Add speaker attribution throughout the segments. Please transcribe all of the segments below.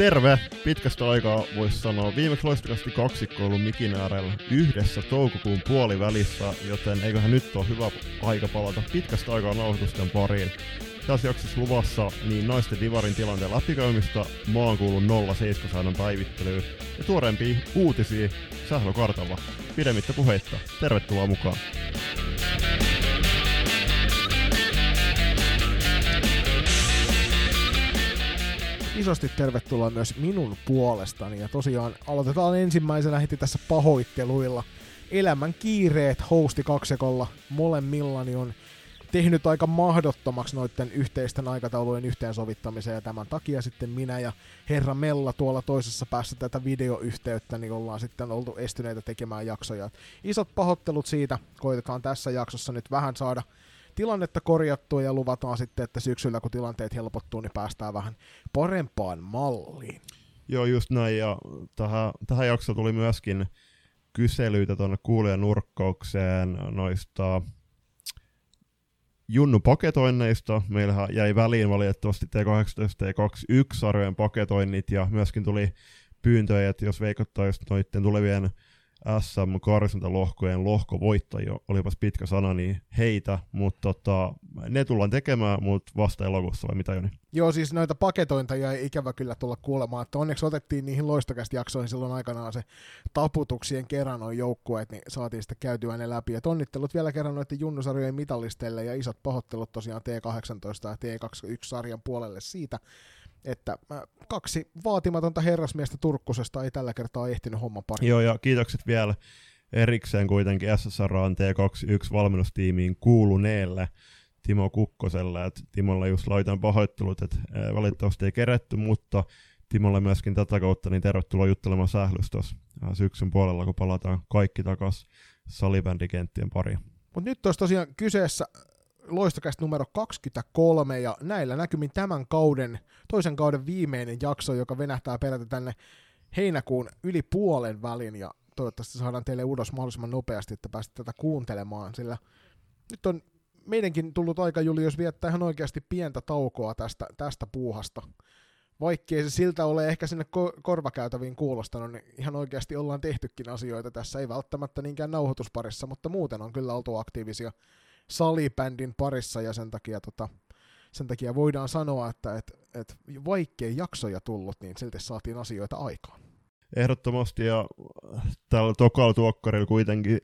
Speaker 1: Terve! Pitkästä aikaa voisi sanoa. Viimeksi loistakasti kaksikko ollut mikin äärellä yhdessä toukokuun puolivälissä, joten eiköhän nyt ole hyvä aika palata pitkästä aikaa nauhoitusten pariin. Tässä jaksossa luvassa niin naisten divarin tilanteen läpikäymistä, maan kuulun 07 säännön päivittelyä ja tuoreempia uutisia Sählö Kartava. Pidemmittä puheitta, tervetuloa mukaan!
Speaker 2: Isosti tervetuloa myös minun puolestani. Ja tosiaan aloitetaan ensimmäisenä heti tässä pahoitteluilla. Elämän kiireet hosti kaksekolla molemmillani on tehnyt aika mahdottomaksi noiden yhteisten aikataulujen yhteensovittamiseen ja tämän takia sitten minä ja herra Mella tuolla toisessa päässä tätä videoyhteyttä niin ollaan sitten oltu estyneitä tekemään jaksoja. Isot pahoittelut siitä, koitetaan tässä jaksossa nyt vähän saada tilannetta korjattua ja luvataan sitten, että syksyllä kun tilanteet helpottuu, niin päästään vähän parempaan malliin.
Speaker 1: Joo, just näin. Ja tähän, tähän jaksoon tuli myöskin kyselyitä tuonne kuulijanurkkaukseen noista Junnu paketoinneista. Meillähän jäi väliin valitettavasti T18 ja T21-sarjojen paketoinnit ja myöskin tuli pyyntöjä, että jos veikottaisiin noiden tulevien SM-karsintalohkojen lohkovoittajia, olipas pitkä sana, niin heitä, mutta tota, ne tullaan tekemään, mutta vasta elokuussa vai mitä Joni?
Speaker 2: Joo, siis noita paketointeja ei ikävä kyllä tulla kuulemaan, että onneksi otettiin niihin loistokästi jaksoihin silloin aikanaan se taputuksien kerran on joukkueet, niin saatiin sitten käytyä ne läpi. Et onnittelut vielä kerran noiden junnusarjojen mitalisteille ja isot pahoittelut tosiaan T18 ja T21-sarjan puolelle siitä, että kaksi vaatimatonta herrasmiestä Turkkusesta ei tällä kertaa ehtinyt homma pari.
Speaker 1: Joo, ja kiitokset vielä erikseen kuitenkin SSRan T21 valmennustiimiin kuuluneelle Timo Kukkoselle, että Timolle just laitan pahoittelut, että valitettavasti ei keretty, mutta Timolle myöskin tätä kautta niin tervetuloa juttelemaan sählystä syksyn puolella, kun palataan kaikki takaisin salibändikenttien pariin.
Speaker 2: Mutta nyt olisi tosiaan kyseessä loistokästä numero 23 ja näillä näkymin tämän kauden, toisen kauden viimeinen jakso, joka venähtää peräti tänne heinäkuun yli puolen välin ja toivottavasti saadaan teille ulos mahdollisimman nopeasti, että pääsette tätä kuuntelemaan, sillä nyt on meidänkin tullut aika Julius viettää ihan oikeasti pientä taukoa tästä, tästä puuhasta. Vaikkei se siltä ole ehkä sinne ko- korvakäytäviin kuulostanut, niin ihan oikeasti ollaan tehtykin asioita tässä, ei välttämättä niinkään nauhoitusparissa, mutta muuten on kyllä oltu aktiivisia salibändin parissa ja sen takia, tota, sen takia voidaan sanoa, että et, et vaikkei jaksoja tullut, niin silti saatiin asioita aikaan.
Speaker 1: Ehdottomasti ja tällä tokalla tuokkarilla kuitenkin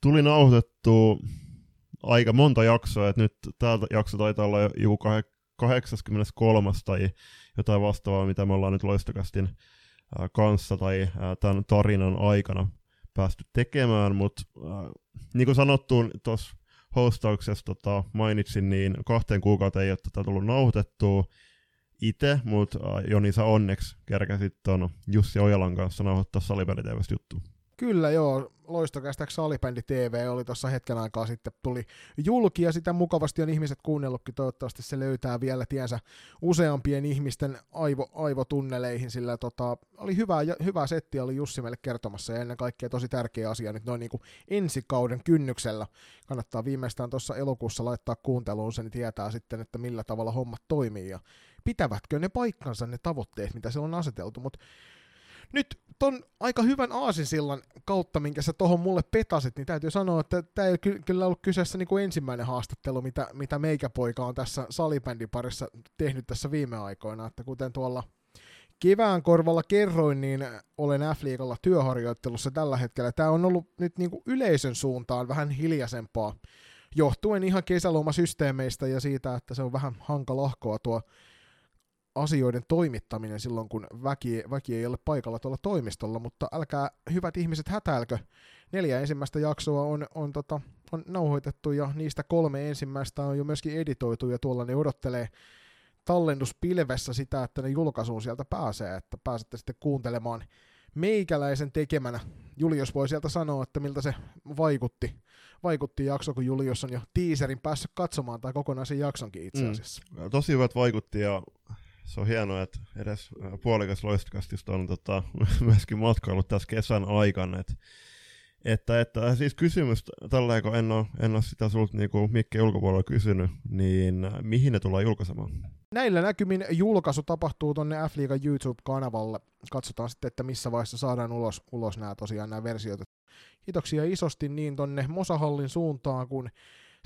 Speaker 1: tuli nauhoitettu aika monta jaksoa, että nyt täältä jakso taitaa olla joku 83 tai jotain vastaavaa, mitä me ollaan nyt Loistokastin kanssa tai tämän tarinan aikana päästy tekemään, mutta niin kuin sanottu tuossa hostauksessa tota, mainitsin, niin kahteen kuukauteen ei ole tätä tullut nauhoitettua itse, mutta äh, Joni sä onneksi kerkäsit tuon Jussi Ojalan kanssa nauhoittaa salibänditeevästä juttu.
Speaker 2: Kyllä joo, loistokästäksi Salibändi TV oli tuossa hetken aikaa sitten tuli julki ja sitä mukavasti on ihmiset kuunnellutkin. Toivottavasti se löytää vielä tiensä useampien ihmisten aivo, aivotunneleihin, sillä tota, oli hyvä, hyvä setti, oli Jussi meille kertomassa ja ennen kaikkea tosi tärkeä asia nyt noin niin kuin ensikauden kynnyksellä. Kannattaa viimeistään tuossa elokuussa laittaa kuunteluun se, niin tietää sitten, että millä tavalla hommat toimii ja pitävätkö ne paikkansa ne tavoitteet, mitä se on aseteltu, mutta nyt ton aika hyvän aasinsillan kautta, minkä sä tohon mulle petasit, niin täytyy sanoa, että tämä ei ky- kyllä ollut kyseessä niin kuin ensimmäinen haastattelu, mitä, mitä meikäpoika on tässä salibändin parissa tehnyt tässä viime aikoina, että kuten tuolla kevään korvalla kerroin, niin olen F-liigalla työharjoittelussa tällä hetkellä. Tämä on ollut nyt niin kuin yleisön suuntaan vähän hiljaisempaa, johtuen ihan kesälomasysteemeistä ja siitä, että se on vähän hankalahkoa tuo asioiden toimittaminen silloin, kun väki, väki ei ole paikalla tuolla toimistolla, mutta älkää hyvät ihmiset hätäilkö. Neljä ensimmäistä jaksoa on, on, tota, on nauhoitettu ja niistä kolme ensimmäistä on jo myöskin editoitu ja tuolla ne odottelee tallennuspilvessä sitä, että ne julkaisuun sieltä pääsee, että pääsette sitten kuuntelemaan meikäläisen tekemänä. Julius voi sieltä sanoa, että miltä se vaikutti, vaikutti jakso, kun Julius on jo teaserin päässyt katsomaan tai kokonaisen jaksonkin itse mm. asiassa.
Speaker 1: Mm, tosi hyvät vaikutti ja se on hienoa, että edes puolikas loistokastista on tota, myöskin matkailut tässä kesän aikana. Et Että, että siis kysymys, tällä kun en ole, en ole sitä sulta niinku Mikke ulkopuolella kysynyt, niin mihin ne tullaan julkaisemaan?
Speaker 2: Näillä näkymin julkaisu tapahtuu tonne F-liigan YouTube-kanavalle. Katsotaan sitten, että missä vaiheessa saadaan ulos, ulos nämä tosiaan nämä versiot. Kiitoksia isosti niin tonne Mosahallin suuntaan kuin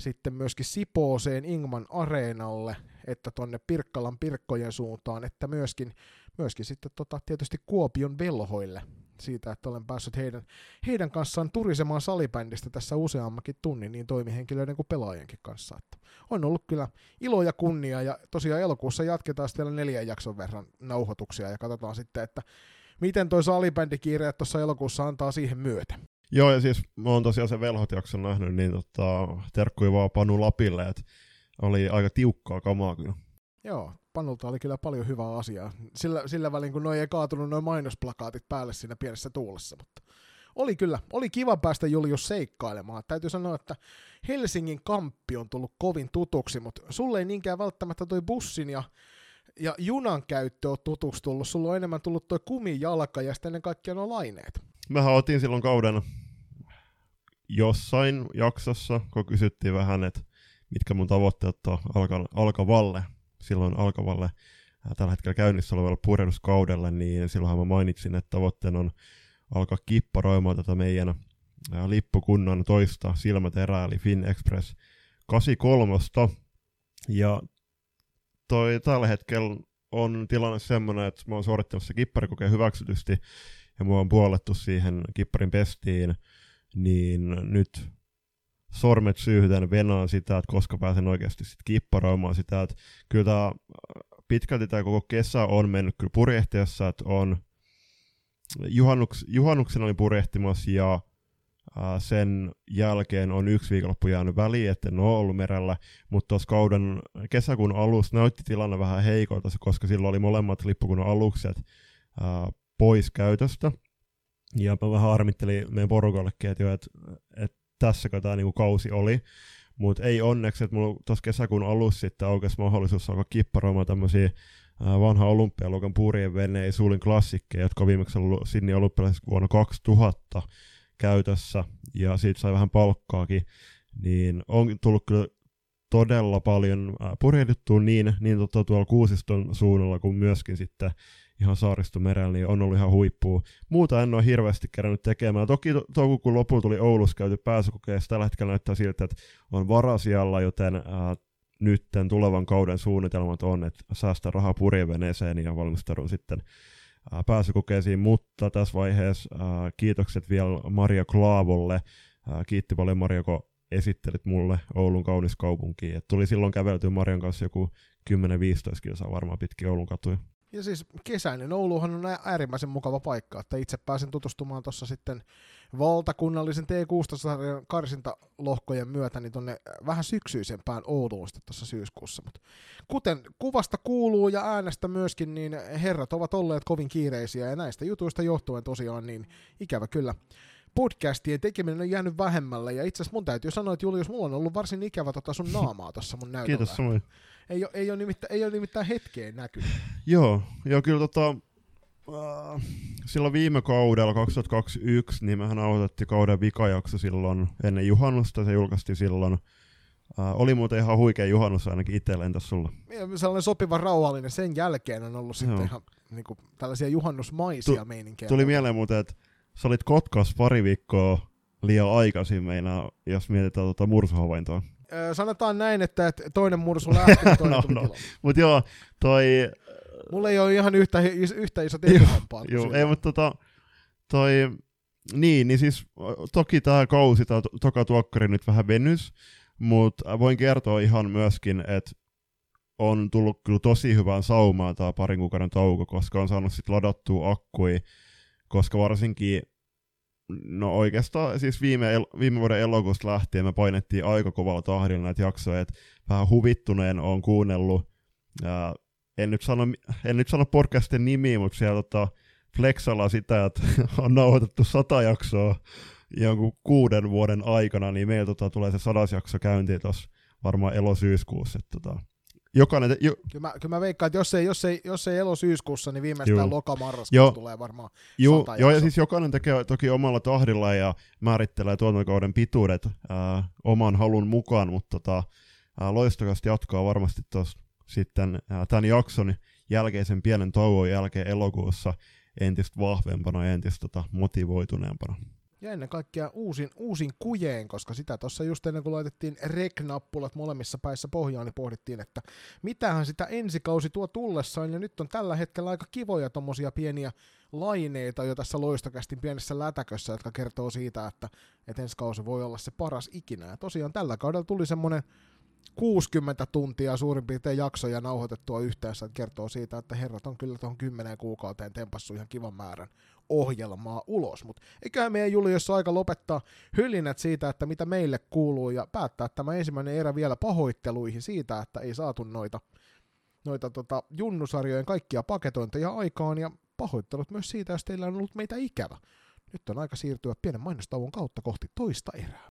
Speaker 2: sitten myöskin Sipooseen Ingman Areenalle, että tonne Pirkkalan Pirkkojen suuntaan, että myöskin, myöskin sitten tota, tietysti Kuopion velhoille siitä, että olen päässyt heidän, heidän kanssaan turisemaan salibändistä tässä useammakin tunnin niin toimihenkilöiden kuin pelaajienkin kanssa. Että on ollut kyllä ilo ja kunnia ja tosiaan elokuussa jatketaan sitten neljän jakson verran nauhoituksia ja katsotaan sitten, että miten toi salibändikiire tuossa elokuussa antaa siihen myötä.
Speaker 1: Joo, ja siis mä oon tosiaan sen velhot-jakson nähnyt, niin tota, terkkui vaan Panu Lapille, että oli aika tiukkaa kamaa kyllä.
Speaker 2: Joo, Panulta oli kyllä paljon hyvää asiaa. Sillä, sillä välin, kun noin ei kaatunut noin mainosplakaatit päälle siinä pienessä tuulessa, mutta oli kyllä, oli kiva päästä Julius seikkailemaan. Täytyy sanoa, että Helsingin kamppi on tullut kovin tutuksi, mutta sulle ei niinkään välttämättä toi bussin ja, ja junan käyttö on tutuksi tullut. Sulla on enemmän tullut toi kumijalka ja sitten ennen kaikkea nuo laineet.
Speaker 1: Mähän otin silloin kauden jossain jaksossa, kun kysyttiin vähän, että mitkä mun tavoitteet on alka, alkavalle, silloin alkavalle tällä hetkellä käynnissä olevalla purjehduskaudella, niin silloinhan mä mainitsin, että tavoitteena on alkaa kipparoimaan tätä meidän lippukunnan toista silmäterää, eli Fin Express 83. Ja toi tällä hetkellä on tilanne semmoinen, että mä oon suorittanut se kipparikokeen hyväksytysti, ja mua on puolettu siihen kipparin pestiin, niin nyt sormet syyhytän venaan sitä, että koska pääsen oikeasti sit kipparoimaan sitä, että kyllä tää, pitkälti tämä koko kesä on mennyt kyllä purjehtiessa, että on juhannuks, juhannuksen olin purjehtimassa ja ää, sen jälkeen on yksi viikonloppu jäänyt väliin, että en ole ollut merellä, mutta tuossa kauden kesäkuun alussa näytti tilanne vähän heikolta, koska silloin oli molemmat lippukunnan alukset ää, pois käytöstä. Ja mä vähän harmittelin meidän porukallekin, että, jo, että, että tässäkö tämä niinku kausi oli. Mutta ei onneksi, että mulla tuossa kesäkuun alussa sitten aukesi mahdollisuus alkaa kipparoimaan tämmöisiä vanha olympialuokan purien veneen suulin klassikkeja, jotka on viimeksi ollut Sydney olympialaisessa vuonna 2000 käytössä, ja siitä sai vähän palkkaakin, niin on tullut kyllä todella paljon purjehdittua niin, niin tota tuolla Kuusiston suunnalla kuin myöskin sitten ihan saaristomerellä, niin on ollut ihan huippua. Muuta en ole hirveästi kerännyt tekemään. Toki to- toukokuun lopulla tuli Oulussa käyty pääsykokeessa. Tällä hetkellä näyttää siltä, että on varasijalla, joten ää, nytten tulevan kauden suunnitelmat on, että säästä rahaa purjeveneeseen ja valmistaudun sitten ää, pääsykokeisiin, mutta tässä vaiheessa ää, kiitokset vielä Maria Klaavolle. Ää, kiitti paljon Maria, kun esittelit mulle Oulun kaunis kaupunki. Et tuli silloin käveltyä Marian kanssa joku 10-15 kilsaa varmaan pitkin Oulun katuja.
Speaker 2: Ja siis kesäinen Ouluhan on äärimmäisen mukava paikka, että itse pääsen tutustumaan tuossa sitten valtakunnallisen T16-sarjan karsintalohkojen myötä niin tonne vähän syksyisempään Ouluun sitten tuossa syyskuussa. Mutta kuten kuvasta kuuluu ja äänestä myöskin, niin herrat ovat olleet kovin kiireisiä ja näistä jutuista johtuen tosiaan niin ikävä kyllä podcastien tekeminen on jäänyt vähemmälle, ja itse asiassa mun täytyy sanoa, että Julius, mulla on ollut varsin ikävä tota sun naamaa tuossa mun näytöllä.
Speaker 1: Kiitos.
Speaker 2: Ei ole, ei ole, nimittäin, ei ole nimittäin hetkeen näkynyt.
Speaker 1: Joo, joo kyllä tota, äh, silloin viime kaudella 2021, niin mehän aloitettiin kauden vikajakso silloin ennen juhannusta, se julkaistiin silloin. Äh, oli muuten ihan huikea juhannus ainakin itselle, entäs sulla?
Speaker 2: Ja sellainen sopiva rauhallinen, sen jälkeen on ollut Joo. sitten ihan niin kuin, tällaisia juhannusmaisia tu- meininkejä.
Speaker 1: Tuli mieleen muuten, että sä olit Kotkas pari viikkoa liian aikaisin meinaa, jos mietitään tuota mursuhavaintoa.
Speaker 2: Sanotaan näin, että toinen mursu lähti, toinen no, no.
Speaker 1: Mutta joo, toi...
Speaker 2: Mulla ei ole ihan yhtä, yhtä iso tekohampaa.
Speaker 1: joo, ei, mutta tota, toi... Niin, niin siis toki tämä kausi, tämä toka tuokkari nyt vähän venys, mutta voin kertoa ihan myöskin, että on tullut kyllä tosi hyvään saumaan tämä parin kuukauden tauko, koska on saanut sitten ladattua akkui koska varsinkin, no oikeastaan siis viime, el- viime vuoden elokuusta lähtien me painettiin aika kovalla tahdilla näitä jaksoja, että vähän huvittuneen on kuunnellut, ja en nyt sano, en nyt sano podcastin nimi, mutta siellä tota, Flexalla sitä, että on nauhoitettu sata jaksoa jonkun kuuden vuoden aikana, niin meillä tota, tulee se sadas jakso käyntiin tuossa varmaan elosyyskuussa. Että, tota, jokainen... Jo,
Speaker 2: kyllä, mä, kyllä mä veikkaan, että jos ei, jos ei, jos ei elo-syyskuussa, niin viimeistään lokamarraskuussa tulee varmaan
Speaker 1: Joo, joo ja siis jokainen tekee toki omalla tahdilla ja määrittelee tuotantokauden pituudet ää, oman halun mukaan, mutta tota, ää, loistokasta jatkaa varmasti tuossa sitten ää, tämän jakson jälkeisen pienen tauon jälkeen elokuussa entistä vahvempana ja entistä tota, motivoituneempana.
Speaker 2: Ja ennen kaikkea uusin, uusin kujeen, koska sitä tuossa just ennen kuin laitettiin rek-nappulat molemmissa päissä pohjaan, niin pohdittiin, että mitähän sitä ensikausi tuo tullessaan, ja nyt on tällä hetkellä aika kivoja tommosia pieniä laineita jo tässä loistokästin pienessä lätäkössä, jotka kertoo siitä, että, että ensi kausi voi olla se paras ikinä. Ja tosiaan tällä kaudella tuli semmonen 60 tuntia suurin piirtein jaksoja nauhoitettua yhteensä, että kertoo siitä, että herrat on kyllä tuohon 10 kuukauteen tempassu ihan kivan määrän ohjelmaa ulos. Mutta eiköhän meidän Julius aika lopettaa hylinät siitä, että mitä meille kuuluu ja päättää tämä ensimmäinen erä vielä pahoitteluihin siitä, että ei saatu noita, noita tota, junnusarjojen kaikkia paketointeja aikaan ja pahoittelut myös siitä, jos teillä on ollut meitä ikävä. Nyt on aika siirtyä pienen mainostauon kautta kohti toista erää.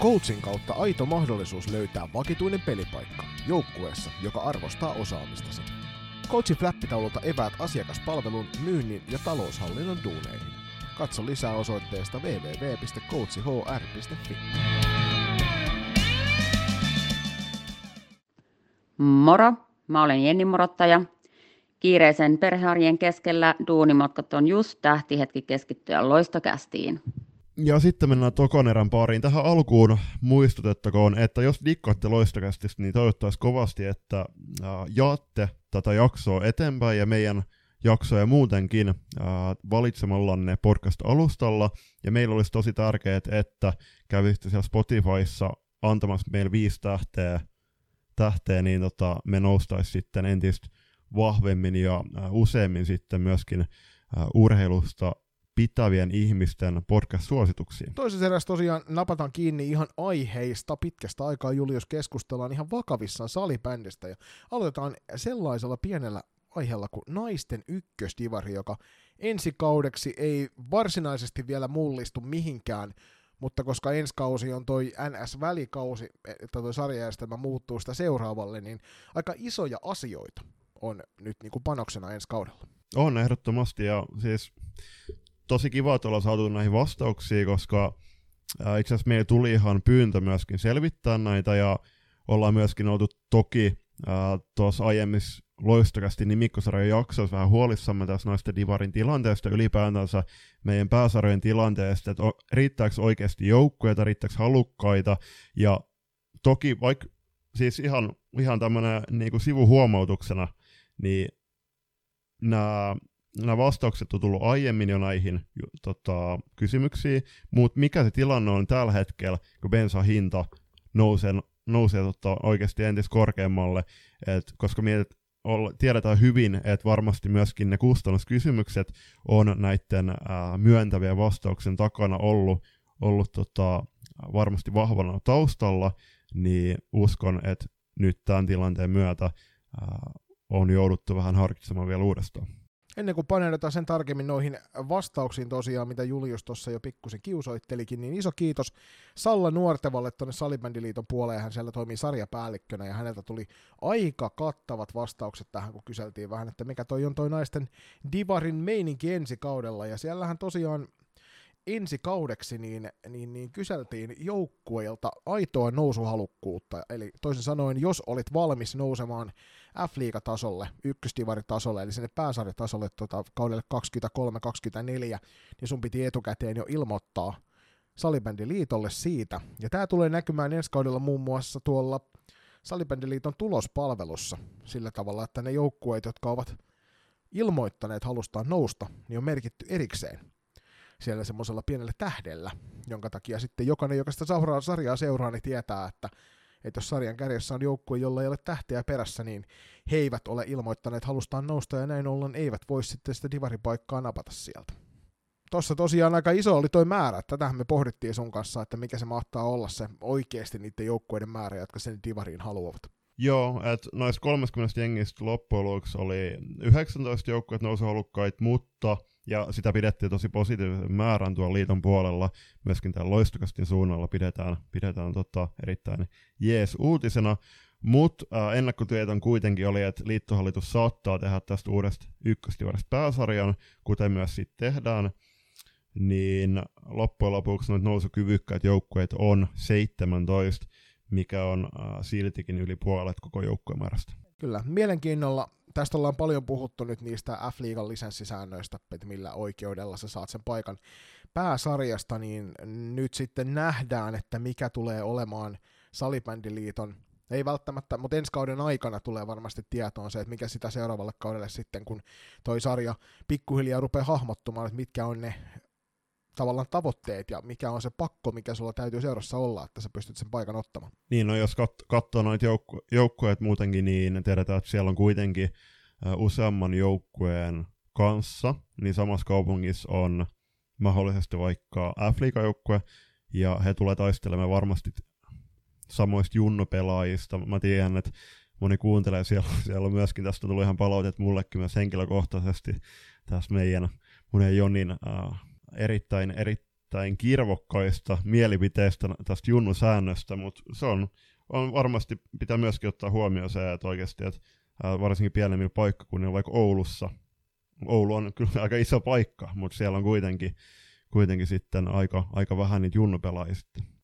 Speaker 2: Coachin kautta aito mahdollisuus löytää vakituinen pelipaikka joukkueessa, joka arvostaa osaamistasi. Coachin flappitaululta eväät asiakaspalvelun, myynnin ja taloushallinnon duuneihin. Katso lisää osoitteesta www.coachihr.fi.
Speaker 3: Moro, mä olen Jenni Morottaja. Kiireisen perhearjen keskellä duunimatkat on just tähtihetki keskittyä loistokästiin.
Speaker 1: Ja sitten mennään Tokonerän pariin. Tähän alkuun muistutettakoon, että jos dikkaatte loistokästistä, niin toivottaisiin kovasti, että jaatte tätä jaksoa eteenpäin ja meidän jaksoja muutenkin valitsemallanne podcast-alustalla. Ja meillä olisi tosi tärkeää, että kävisitte siellä Spotifyssa antamassa meille viisi tähteä, tähteä niin tota, me noustaisi sitten entistä vahvemmin ja useammin sitten myöskin urheilusta pitävien ihmisten podcast-suosituksiin.
Speaker 2: Toisessa erässä tosiaan napataan kiinni ihan aiheista. Pitkästä aikaa Julius keskustellaan ihan vakavissaan salibändistä ja aloitetaan sellaisella pienellä aiheella kuin naisten ykkösdivari, joka ensi kaudeksi ei varsinaisesti vielä mullistu mihinkään, mutta koska ensi kausi on toi NS-välikausi, että toi sarjajärjestelmä muuttuu sitä seuraavalle, niin aika isoja asioita on nyt niin kuin panoksena ensi kaudella.
Speaker 1: On ehdottomasti, ja siis tosi kiva, että ollaan saatu näihin vastauksiin, koska äh, itse asiassa meille tuli ihan pyyntö myöskin selvittää näitä, ja ollaan myöskin oltu toki äh, tuossa aiemmissa loistokasti nimikkosarjan jaksoissa vähän huolissamme tässä naisten divarin tilanteesta, ylipäätänsä meidän pääsarjojen tilanteesta, että riittääkö oikeasti joukkueita, riittääkö halukkaita, ja toki vaikka siis ihan, ihan tämmöinen niin sivuhuomautuksena, niin nämä nämä vastaukset on tullut aiemmin jo näihin tota, kysymyksiin, mutta mikä se tilanne on tällä hetkellä, kun bensan hinta nousee, nousee tota, oikeasti entistä korkeammalle, et, koska mietit, tiedetään hyvin, että varmasti myöskin ne kustannuskysymykset on näiden ää, myöntävien vastauksen takana ollut, ollut tota, varmasti vahvana taustalla, niin uskon, että nyt tämän tilanteen myötä ää, on jouduttu vähän harkitsemaan vielä uudestaan.
Speaker 2: Ennen kuin paneudutaan sen tarkemmin noihin vastauksiin tosiaan, mitä Julius tuossa jo pikkusen kiusoittelikin, niin iso kiitos Salla Nuortevalle tuonne Salibändiliiton puoleen. Hän siellä toimii sarjapäällikkönä ja häneltä tuli aika kattavat vastaukset tähän, kun kyseltiin vähän, että mikä toi on toi naisten Divarin meininki ensi kaudella. Ja siellähän tosiaan ensi kaudeksi niin, niin, niin kyseltiin joukkueilta aitoa nousuhalukkuutta. Eli toisin sanoen, jos olit valmis nousemaan F-liigatasolle, ykköstivaritasolle, eli sinne pääsarjatasolle tota, kaudelle 23-24, niin sun piti etukäteen jo ilmoittaa Salibändiliitolle siitä. Ja tämä tulee näkymään ensi kaudella muun muassa tuolla Salibändiliiton tulospalvelussa sillä tavalla, että ne joukkueet, jotka ovat ilmoittaneet halustaan nousta, niin on merkitty erikseen siellä semmoisella pienellä tähdellä, jonka takia sitten jokainen, joka sitä sarjaa seuraa, niin tietää, että että jos sarjan kärjessä on joukkue, jolla ei ole tähteä perässä, niin he eivät ole ilmoittaneet halustaan nousta ja näin ollen eivät voi sitten sitä divaripaikkaa napata sieltä. Tossa tosiaan aika iso oli toi määrä, tätähän me pohdittiin sun kanssa, että mikä se mahtaa olla se oikeasti niiden joukkueiden määrä, jotka sen divariin haluavat.
Speaker 1: Joo, että noista 30 jengistä loppujen lopuksi oli 19 joukkueet nousuhalukkaita, mutta ja sitä pidettiin tosi positiivisen määrän tuolla liiton puolella, myöskin täällä loistokastin suunnalla pidetään, pidetään tota erittäin jees uutisena, mutta äh, ennakkotieton kuitenkin oli, että liittohallitus saattaa tehdä tästä uudesta ykköstivarista pääsarjan, kuten myös sitten tehdään, niin loppujen lopuksi noita nousukyvykkäitä joukkueita on 17, mikä on äh, siltikin yli puolet koko joukkuemäärästä.
Speaker 2: Kyllä, mielenkiinnolla. Tästä ollaan paljon puhuttu nyt niistä F-liigan lisenssisäännöistä, että millä oikeudella sä saat sen paikan pääsarjasta, niin nyt sitten nähdään, että mikä tulee olemaan Salibändiliiton ei välttämättä, mutta ensi kauden aikana tulee varmasti tietoon se, että mikä sitä seuraavalle kaudelle sitten, kun toi sarja pikkuhiljaa rupeaa hahmottumaan, että mitkä on ne tavallaan tavoitteet ja mikä on se pakko, mikä sulla täytyy seurassa olla, että sä pystyt sen paikan ottamaan.
Speaker 1: Niin, no jos kat- katsoo noita joukku- joukkueet muutenkin, niin tiedetään, että siellä on kuitenkin useamman joukkueen kanssa, niin samassa kaupungissa on mahdollisesti vaikka f joukkue ja he tulee taistelemaan varmasti samoista junnupelaajista. Mä tiedän, että moni kuuntelee siellä, siellä on myöskin, tästä tuli ihan palautet mullekin myös henkilökohtaisesti tässä meidän, mun ja Jonin uh, erittäin, erittäin kirvokkaista mielipiteistä tästä junnusäännöstä, mutta se on, on varmasti pitää myöskin ottaa huomioon se, että oikeasti, että varsinkin pienemmillä paikkakunnilla, vaikka Oulussa, Oulu on kyllä aika iso paikka, mutta siellä on kuitenkin, kuitenkin sitten aika, aika vähän niitä junnupelaajia.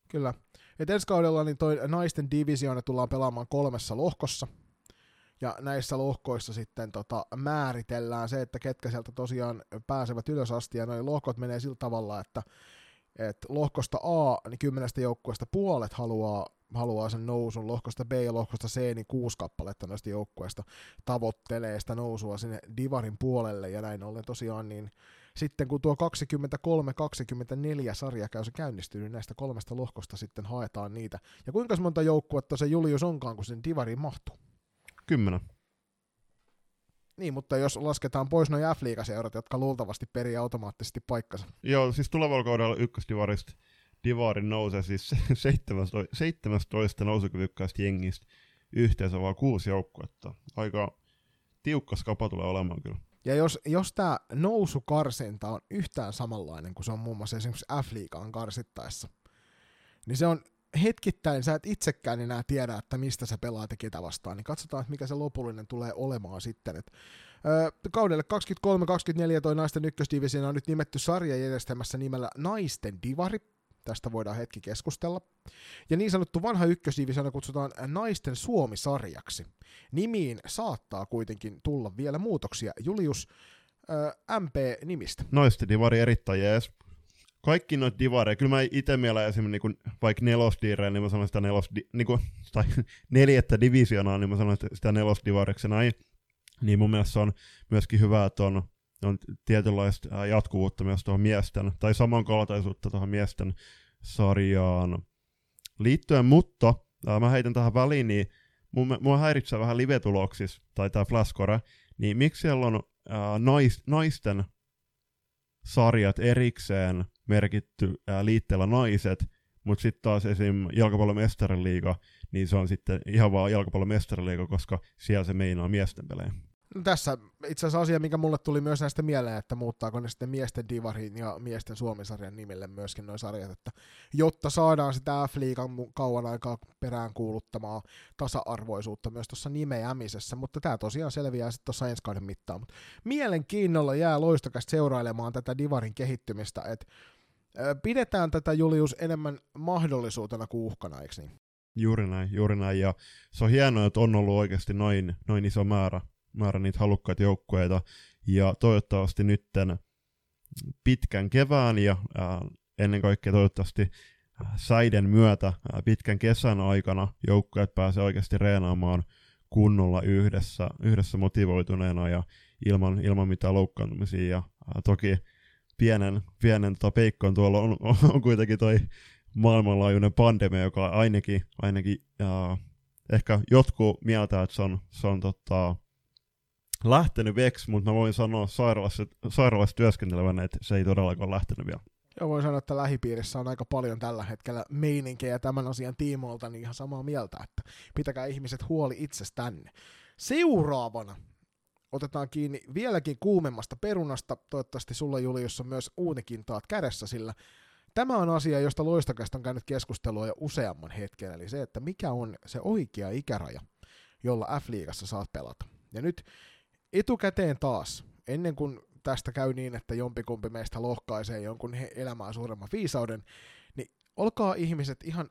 Speaker 2: Kyllä. Et ensi kaudella niin toi naisten divisioona tullaan pelaamaan kolmessa lohkossa, ja näissä lohkoissa sitten tota, määritellään se, että ketkä sieltä tosiaan pääsevät ylös asti, ja noin lohkot menee sillä tavalla, että et lohkosta A, niin kymmenestä joukkueesta puolet haluaa, haluaa sen nousun, lohkosta B ja lohkosta C, niin kuusi kappaletta noista joukkueista tavoittelee sitä nousua sinne Divarin puolelle, ja näin ollen tosiaan niin sitten kun tuo 23-24 sarjakäysä käynnistyy, niin näistä kolmesta lohkosta sitten haetaan niitä. Ja kuinka monta joukkuetta se Julius onkaan, kun sen Divariin mahtuu?
Speaker 1: Kymmenen.
Speaker 2: Niin, mutta jos lasketaan pois noin f seurat jotka luultavasti perii automaattisesti paikkansa.
Speaker 1: Joo, siis tulevalla kaudella ykkösdivarista Divarin nousee siis 17, 17 nousukyvykkäistä jengistä yhteensä vaan kuusi joukkuetta. Aika tiukka skapa tulee olemaan kyllä.
Speaker 2: Ja jos, jos tämä nousukarsinta on yhtään samanlainen kuin se on muun muassa esimerkiksi F-liigaan karsittaessa, niin se on hetkittäin sä et itsekään enää tiedä, että mistä sä pelaat ja ketä vastaan, niin katsotaan, että mikä se lopullinen tulee olemaan sitten. Et, ö, kaudelle 23-24 toi naisten ykkösdivisioona on nyt nimetty sarjajärjestelmässä nimellä Naisten Divari, tästä voidaan hetki keskustella. Ja niin sanottu vanha ykkösdivisioona kutsutaan Naisten Suomi-sarjaksi. Nimiin saattaa kuitenkin tulla vielä muutoksia. Julius, ö, MP-nimistä.
Speaker 1: Naisten Divari erittäin jees kaikki noita divareja, kyllä mä itse mielen esimerkiksi niin vaikka nelosdiireja, niin mä sanon sitä nelos, niin kuin, tai neljättä divisionaa, niin mä sanon sitä nelosdivareksi näin. Niin mun mielestä se on myöskin hyvä, että on, on tietynlaista jatkuvuutta myös tuohon miesten, tai samankaltaisuutta tuohon miesten sarjaan liittyen, mutta ää, mä heitän tähän väliin, niin mun, mua häiritsee vähän live-tuloksissa, tai tää Flashcore, niin miksi siellä on ää, nais, naisten sarjat erikseen merkitty ää, liitteellä naiset, mutta sitten taas esim. jalkapallon mestariliiga, niin se on sitten ihan vaan jalkapallon mestariliiga, koska siellä se meinaa miesten pelejä.
Speaker 2: Tässä itse asiassa asia, mikä mulle tuli myös näistä mieleen, että muuttaako ne sitten miesten divarin ja miesten suomisarjan nimille myöskin noin sarjat, että jotta saadaan sitä F-liigan kauan aikaa perään kuuluttamaa tasa-arvoisuutta myös tuossa nimeämisessä, mutta tämä tosiaan selviää sitten tuossa ensi kauden mittaan. Mutta mielenkiinnolla jää loistokästä seurailemaan tätä divarin kehittymistä, että pidetään tätä Julius enemmän mahdollisuutena kuin uhkana, eikö niin?
Speaker 1: Juuri näin, juuri näin, ja se on hienoa, että on ollut oikeasti noin, noin iso määrä määrä niitä halukkaita joukkueita, ja toivottavasti nytten pitkän kevään ja ää, ennen kaikkea toivottavasti säiden myötä ää, pitkän kesän aikana joukkueet pääsee oikeasti reenaamaan kunnolla yhdessä, yhdessä motivoituneena ja ilman, ilman mitään loukkaantumisia. Ja ää, toki pienen, pienen tota peikkoon tuolla on, on, on kuitenkin toi maailmanlaajuinen pandemia, joka ainakin, ainakin ää, ehkä jotkut mieltä, että se on, se on tota, lähtenyt veksi, mutta mä voin sanoa sairaalassa, sairaalassa työskentelevänä, että se ei todellakaan lähtenyt vielä.
Speaker 2: Joo, voin sanoa, että lähipiirissä on aika paljon tällä hetkellä meininkejä tämän asian tiimoilta, niin ihan samaa mieltä, että pitäkää ihmiset huoli itsestänne. Seuraavana otetaan kiinni vieläkin kuumemmasta perunasta. Toivottavasti sulla Julius on myös uunikintaat kädessä, sillä tämä on asia, josta Loistokästä on käynyt keskustelua jo useamman hetken, eli se, että mikä on se oikea ikäraja, jolla F-liigassa saat pelata. Ja nyt etukäteen taas, ennen kuin tästä käy niin, että jompikumpi meistä lohkaisee jonkun elämää suuremman viisauden, niin olkaa ihmiset ihan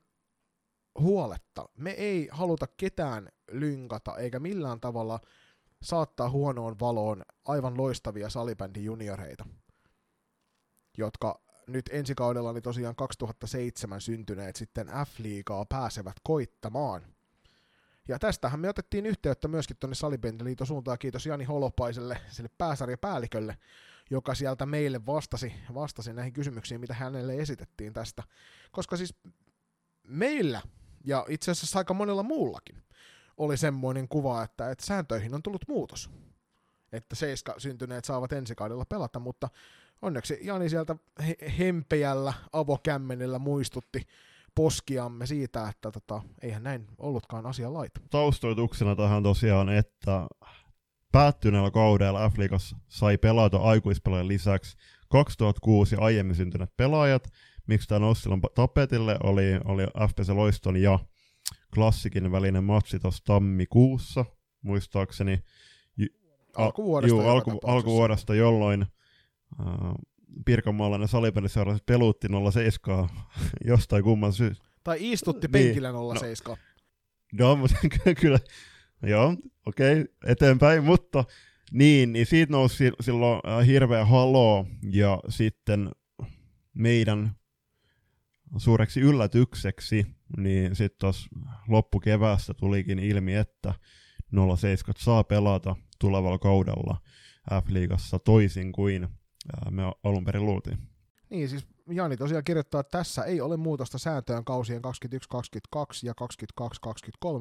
Speaker 2: huoletta. Me ei haluta ketään lynkata eikä millään tavalla saattaa huonoon valoon aivan loistavia salibändin junioreita, jotka nyt ensi kaudella niin tosiaan 2007 syntyneet sitten F-liigaa pääsevät koittamaan. Ja tästähän me otettiin yhteyttä myöskin tuonne Salibändiliiton suuntaan, kiitos Jani Holopaiselle, sille pääsarjapäällikölle, joka sieltä meille vastasi, vastasi näihin kysymyksiin, mitä hänelle esitettiin tästä. Koska siis meillä, ja itse asiassa aika monella muullakin, oli semmoinen kuva, että, että sääntöihin on tullut muutos. Että seiska syntyneet saavat ensi kaudella pelata, mutta onneksi Jani sieltä he- hempeällä avokämmenellä muistutti poskiamme siitä, että tota, eihän näin ollutkaan asia laita.
Speaker 1: Taustoituksena tähän tosiaan, että päättyneellä kaudella f sai pelata aikuispelaajan lisäksi 2006 aiemmin syntyneet pelaajat, miksi tämä nousi silloin tapetille, oli, oli FPC Loiston ja Klassikin välinen matsi tuossa tammikuussa, muistaakseni.
Speaker 2: Alkuvuodesta.
Speaker 1: Juu, alku, alkuvuodesta, jolloin äh, Pirkanmaalainen salipeliseura peluutti 07 jostain kumman syystä.
Speaker 2: Tai istutti niin. penkillä 07.
Speaker 1: No, no mutta kyllä, joo, okei, okay, eteenpäin, mutta niin, niin siitä nousi silloin äh, hirveä haloo, ja sitten meidän suureksi yllätykseksi, niin sitten tuossa loppukeväästä tulikin ilmi, että 07 saa pelata tulevalla kaudella F-liigassa toisin kuin me alun perin luultiin.
Speaker 2: Niin, siis Jani tosiaan kirjoittaa, että tässä ei ole muutosta sääntöön kausien 21-22 ja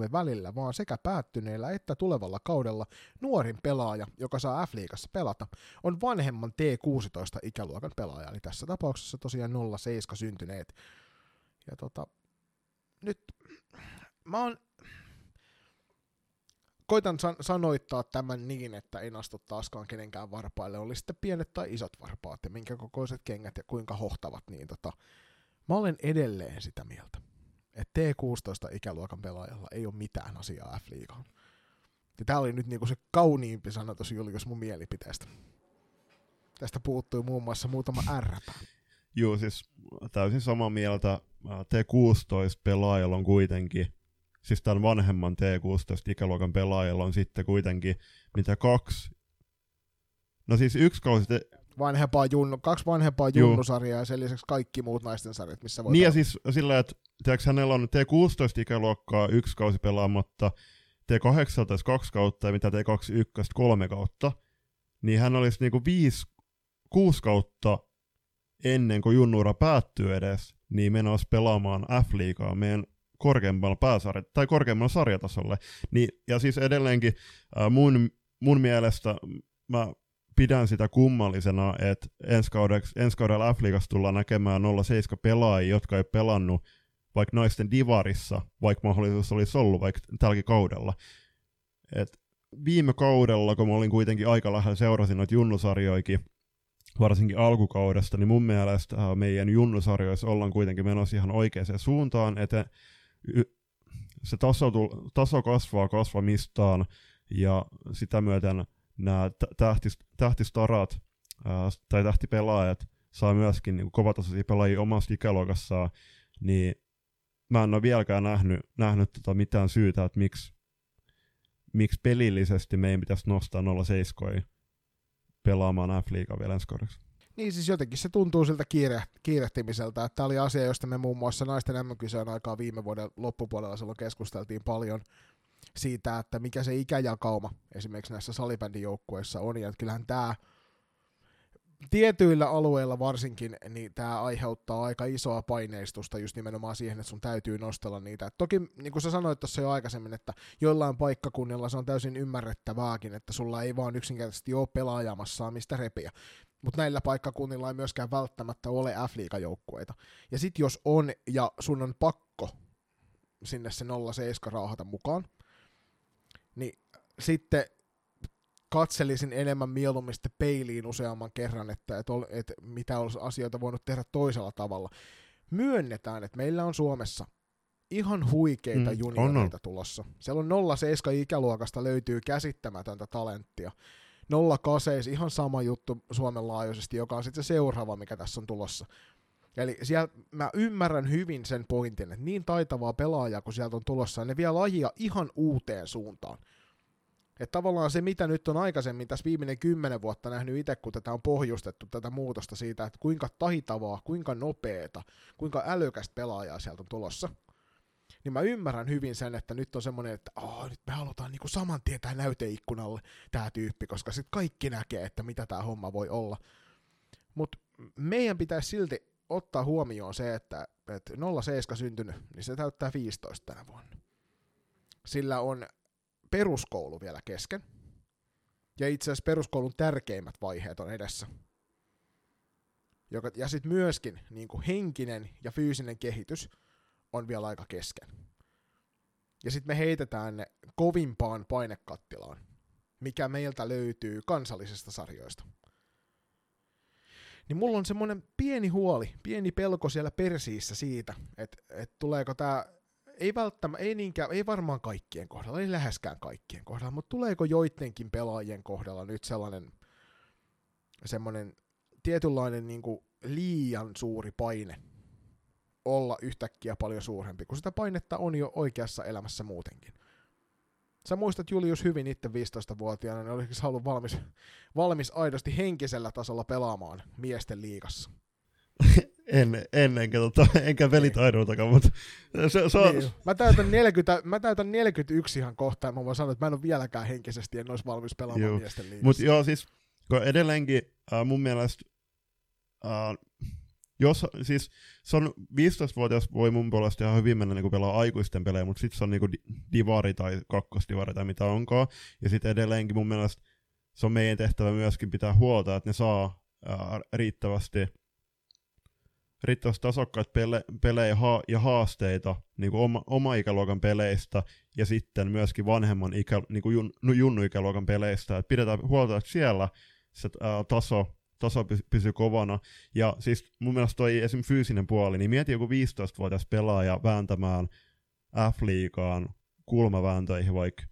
Speaker 2: 22-23 välillä, vaan sekä päättyneellä että tulevalla kaudella nuorin pelaaja, joka saa F-liigassa pelata, on vanhemman T16 ikäluokan pelaaja, eli tässä tapauksessa tosiaan 07 syntyneet. Ja tota, nyt mä oon koitan san- sanoittaa tämän niin, että en astu taaskaan kenenkään varpaille, oli sitten pienet tai isot varpaat ja minkä kokoiset kengät ja kuinka hohtavat, niin tota, mä olen edelleen sitä mieltä, että T16-ikäluokan pelaajalla ei ole mitään asiaa F-liigaan. Ja tää oli nyt niinku se kauniimpi sanotus Julius mun mielipiteestä. Tästä puuttui muun muassa muutama ärräpä.
Speaker 1: Joo, siis täysin samaa mieltä. T16-pelaajalla on kuitenkin siis tämän vanhemman T16-ikäluokan pelaajalla on sitten kuitenkin mitä kaksi, no siis yksi kausi te...
Speaker 2: Vanhempaa junnu, kaksi vanhempaa junnusarjaa ja sen lisäksi kaikki muut naisten sarjat, missä voi
Speaker 1: Niin ja siis sillä, että tiedätkö, hänellä on T16-ikäluokkaa yksi kausi pelaamatta, T18 kaksi kautta ja mitä T21 kolme kautta, niin hän olisi niinku viisi, kuusi kautta ennen kuin junnuura päättyy edes, niin menossa pelaamaan F-liigaa meidän korkeammalla pääsarja, tai korkeammalla sarjatasolle. Niin, ja siis edelleenkin äh, mun, mun mielestä mä pidän sitä kummallisena, että ensi, kaudeksi, ensi kaudella F-liigassa tullaan näkemään 07 pelaajia, jotka ei pelannut vaikka naisten divarissa, vaikka mahdollisuus olisi ollut vaikka tälläkin kaudella. Et viime kaudella, kun mä olin kuitenkin aika lähellä seurasin noita junnusarjoikin, varsinkin alkukaudesta, niin mun mielestä äh, meidän junnusarjoissa ollaan kuitenkin menossa ihan oikeaan suuntaan, että se taso, taso kasvaa kasvamistaan ja sitä myöten nämä tähtis, tähtistarat ää, tai tähtipelaajat saa myöskin niin kovatasoisia pelaajia omassa ikäluokassaan, niin mä en ole vieläkään nähnyt, nähnyt tota mitään syytä, että miksi, miksi pelillisesti meidän pitäisi nostaa 07 pelaamaan F-liigaa vielä ensi kaudeksi.
Speaker 2: Niin siis jotenkin se tuntuu siltä kiire, kiirehtimiseltä, että tämä oli asia, josta me muun muassa naisten mm aikaa viime vuoden loppupuolella silloin keskusteltiin paljon siitä, että mikä se ikäjakauma esimerkiksi näissä salibändijoukkueissa on, ja kyllähän tämä tietyillä alueilla varsinkin, niin tämä aiheuttaa aika isoa paineistusta just nimenomaan siihen, että sun täytyy nostella niitä. Et toki, niin kuin sä sanoit tuossa jo aikaisemmin, että joillain paikkakunnilla se on täysin ymmärrettävääkin, että sulla ei vaan yksinkertaisesti ole pelaajamassa mistä repiä mutta näillä paikkakunnilla ei myöskään välttämättä ole F-liigajoukkueita. Ja sit jos on, ja sun on pakko sinne se 07 raahata mukaan, niin sitten katselisin enemmän mieluummin sitten peiliin useamman kerran, että, että, että mitä olisi asioita voinut tehdä toisella tavalla. Myönnetään, että meillä on Suomessa ihan huikeita mm, junioreita tulossa. Siellä on 07 ikäluokasta löytyy käsittämätöntä talenttia. 08 ihan sama juttu Suomen laajuisesti, joka on sitten se seuraava, mikä tässä on tulossa. Eli siellä mä ymmärrän hyvin sen pointin, että niin taitavaa pelaajaa kun sieltä on tulossa, ne vie lajia ihan uuteen suuntaan. Että tavallaan se, mitä nyt on aikaisemmin tässä viimeinen kymmenen vuotta nähnyt itse, kun tätä on pohjustettu, tätä muutosta siitä, että kuinka taitavaa, kuinka nopeeta, kuinka älykästä pelaajaa sieltä on tulossa, niin mä ymmärrän hyvin sen, että nyt on semmoinen, että oh, nyt me halutaan niinku saman tien tähän näyteikkunalle tämä tyyppi, koska sitten kaikki näkee, että mitä tämä homma voi olla. Mutta meidän pitäisi silti ottaa huomioon se, että, että 07 syntynyt, niin se täyttää 15 tänä vuonna. Sillä on peruskoulu vielä kesken. Ja itse asiassa peruskoulun tärkeimmät vaiheet on edessä. Ja sitten myöskin niin kuin henkinen ja fyysinen kehitys on vielä aika kesken. Ja sitten me heitetään ne kovimpaan painekattilaan, mikä meiltä löytyy kansallisista sarjoista. Niin mulla on semmoinen pieni huoli, pieni pelko siellä persiissä siitä, että, että tuleeko tämä ei välttämättä, ei, niinkään, ei varmaan kaikkien kohdalla, ei läheskään kaikkien kohdalla, mutta tuleeko joidenkin pelaajien kohdalla nyt sellainen semmoinen tietynlainen niin kuin liian suuri paine olla yhtäkkiä paljon suurempi, kun sitä painetta on jo oikeassa elämässä muutenkin. Sä muistat Julius hyvin itse 15-vuotiaana, niin olisiko ollut valmis, valmis aidosti henkisellä tasolla pelaamaan miesten liigassa?
Speaker 1: en, en enkä, tota, enkä velitaidoltakaan, mutta se, se on... Niin.
Speaker 2: Mä, täytän 40, mä täytän 41 ihan kohta, ja mä voin sanoa, että mä en ole vieläkään henkisesti, en olisi valmis pelaamaan joo. miesten liigassa.
Speaker 1: Mutta joo, siis kun edelleenkin äh, mun mielestä, äh, jos, siis se on 15-vuotias voi mun puolesta ihan hyvin mennä niin pelaa aikuisten pelejä, mutta sitten se on niinku divari tai kakkosdivari tai mitä onkaan, ja sitten edelleenkin mun mielestä se on meidän tehtävä myöskin pitää huolta, että ne saa äh, riittävästi riittävästi tasokkaita pele, pelejä ha, ja haasteita niin kuin oma, oma ikäluokan peleistä ja sitten myöskin vanhemman ikä, niin kuin jun, junnu-ikäluokan peleistä. Et pidetään huolta, että siellä se ää, taso, taso pysyy kovana. Ja siis mun mielestä toi esim. fyysinen puoli, niin mieti joku 15-vuotias pelaaja vääntämään F-liigaan kulmavääntöihin vaikka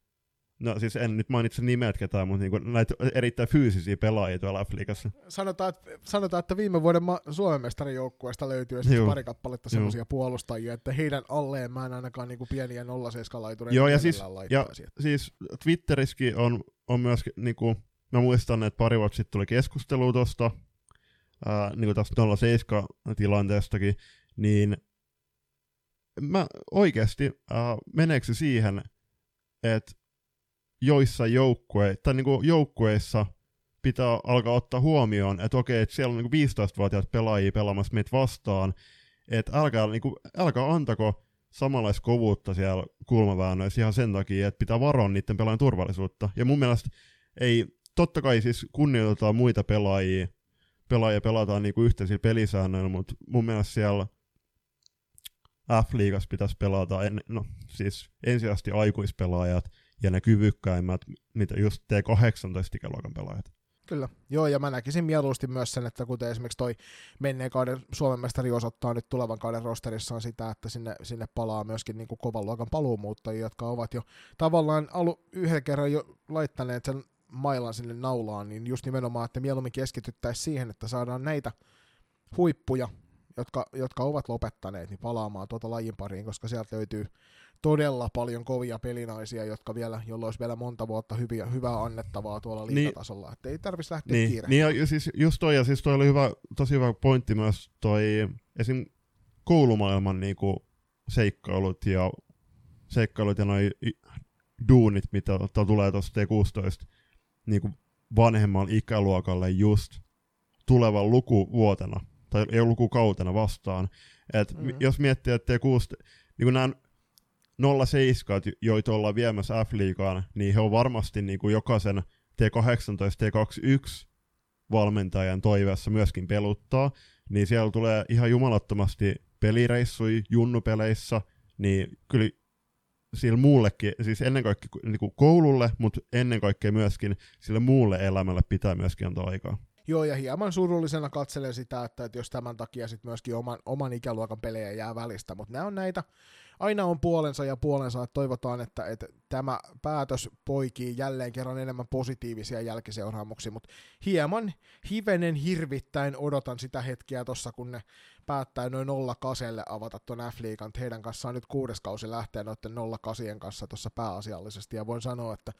Speaker 1: No siis en nyt mainitse nimet ketään, mutta niinku näitä erittäin fyysisiä pelaajia tuolla F-liigassa.
Speaker 2: Sanotaan, että, sanotaan, että viime vuoden ma- Suomen mestarijoukkueesta löytyy esimerkiksi pari kappaletta semmoisia puolustajia, että heidän alleen mä en ainakaan niinku pieniä 07 laitureita
Speaker 1: Joo, ja siis, ja siis Twitterissäkin on, on myös, niinku, mä muistan, että pari vuotta sitten tuli keskustelu tuosta, niinku tästä 07 tilanteestakin, niin mä oikeasti, meneekö se siihen, että joissa joukkue, tai niinku joukkueissa pitää alkaa ottaa huomioon, että okei, että siellä on niinku 15-vuotiaat pelaajia pelaamassa meitä vastaan, että älkää, niinku, älkää antako samanlaista kovuutta siellä kulmaväännöissä ihan sen takia, että pitää varoa niiden pelaajien turvallisuutta. Ja mun mielestä ei, totta kai siis kunnioitetaan muita pelaajia, pelaajia pelataan niinku yhteisillä pelisäännöillä, mutta mun mielestä siellä F-liigassa pitäisi pelata, en, no siis ensisijaisesti aikuispelaajat, ja ne kyvykkäimmät, mitä just T18-ikäluokan pelaajat.
Speaker 2: Kyllä, joo, ja mä näkisin mieluusti myös sen, että kuten esimerkiksi toi menneen kauden Suomen mestari osoittaa nyt tulevan kauden rosterissaan sitä, että sinne, sinne palaa myöskin niin kuin kovan luokan paluumuuttajia, jotka ovat jo tavallaan alu, yhden kerran jo laittaneet sen mailan sinne naulaan, niin just nimenomaan, että mieluummin keskityttäisiin siihen, että saadaan näitä huippuja, jotka, jotka ovat lopettaneet, niin palaamaan tuota lajin pariin, koska sieltä löytyy todella paljon kovia pelinaisia, jotka vielä, jolla olisi vielä monta vuotta hyviä, hyvää annettavaa tuolla liikatasolla, niin, että ei tarvitsisi lähteä
Speaker 1: niin,
Speaker 2: kiirehtimään.
Speaker 1: Niin, ja siis just toi, ja siis toi oli hyvä, tosi hyvä pointti myös toi esim. koulumaailman niinku seikkailut ja seikkailut ja noi duunit, mitä tulee tuosta T16 niinku vanhemman ikäluokalle just tulevan lukuvuotena, tai ei lukukautena vastaan. Et mm. Jos miettii, että T16, niin nämä 07, joita ollaan viemässä F-liigaan, niin he on varmasti niin kuin jokaisen T18, T21 valmentajan toiveessa myöskin peluttaa, niin siellä tulee ihan jumalattomasti pelireissui junnupeleissä, niin kyllä sille muullekin, siis ennen kaikkea niin kuin koululle, mutta ennen kaikkea myöskin sille muulle elämälle pitää myöskin antaa aikaa.
Speaker 2: Joo, ja hieman surullisena katselen sitä, että, että jos tämän takia sitten myöskin oman, oman ikäluokan pelejä jää välistä, mutta nämä on näitä, aina on puolensa ja puolensa, että toivotaan, että, että tämä päätös poikii jälleen kerran enemmän positiivisia jälkiseuraamuksia, mutta hieman hivenen hirvittäin odotan sitä hetkeä tuossa, kun ne päättää noin 08 avata tuon F-liigan, heidän kanssaan nyt kuudes kausi lähtee noiden 08 kanssa tuossa pääasiallisesti, ja voin sanoa, että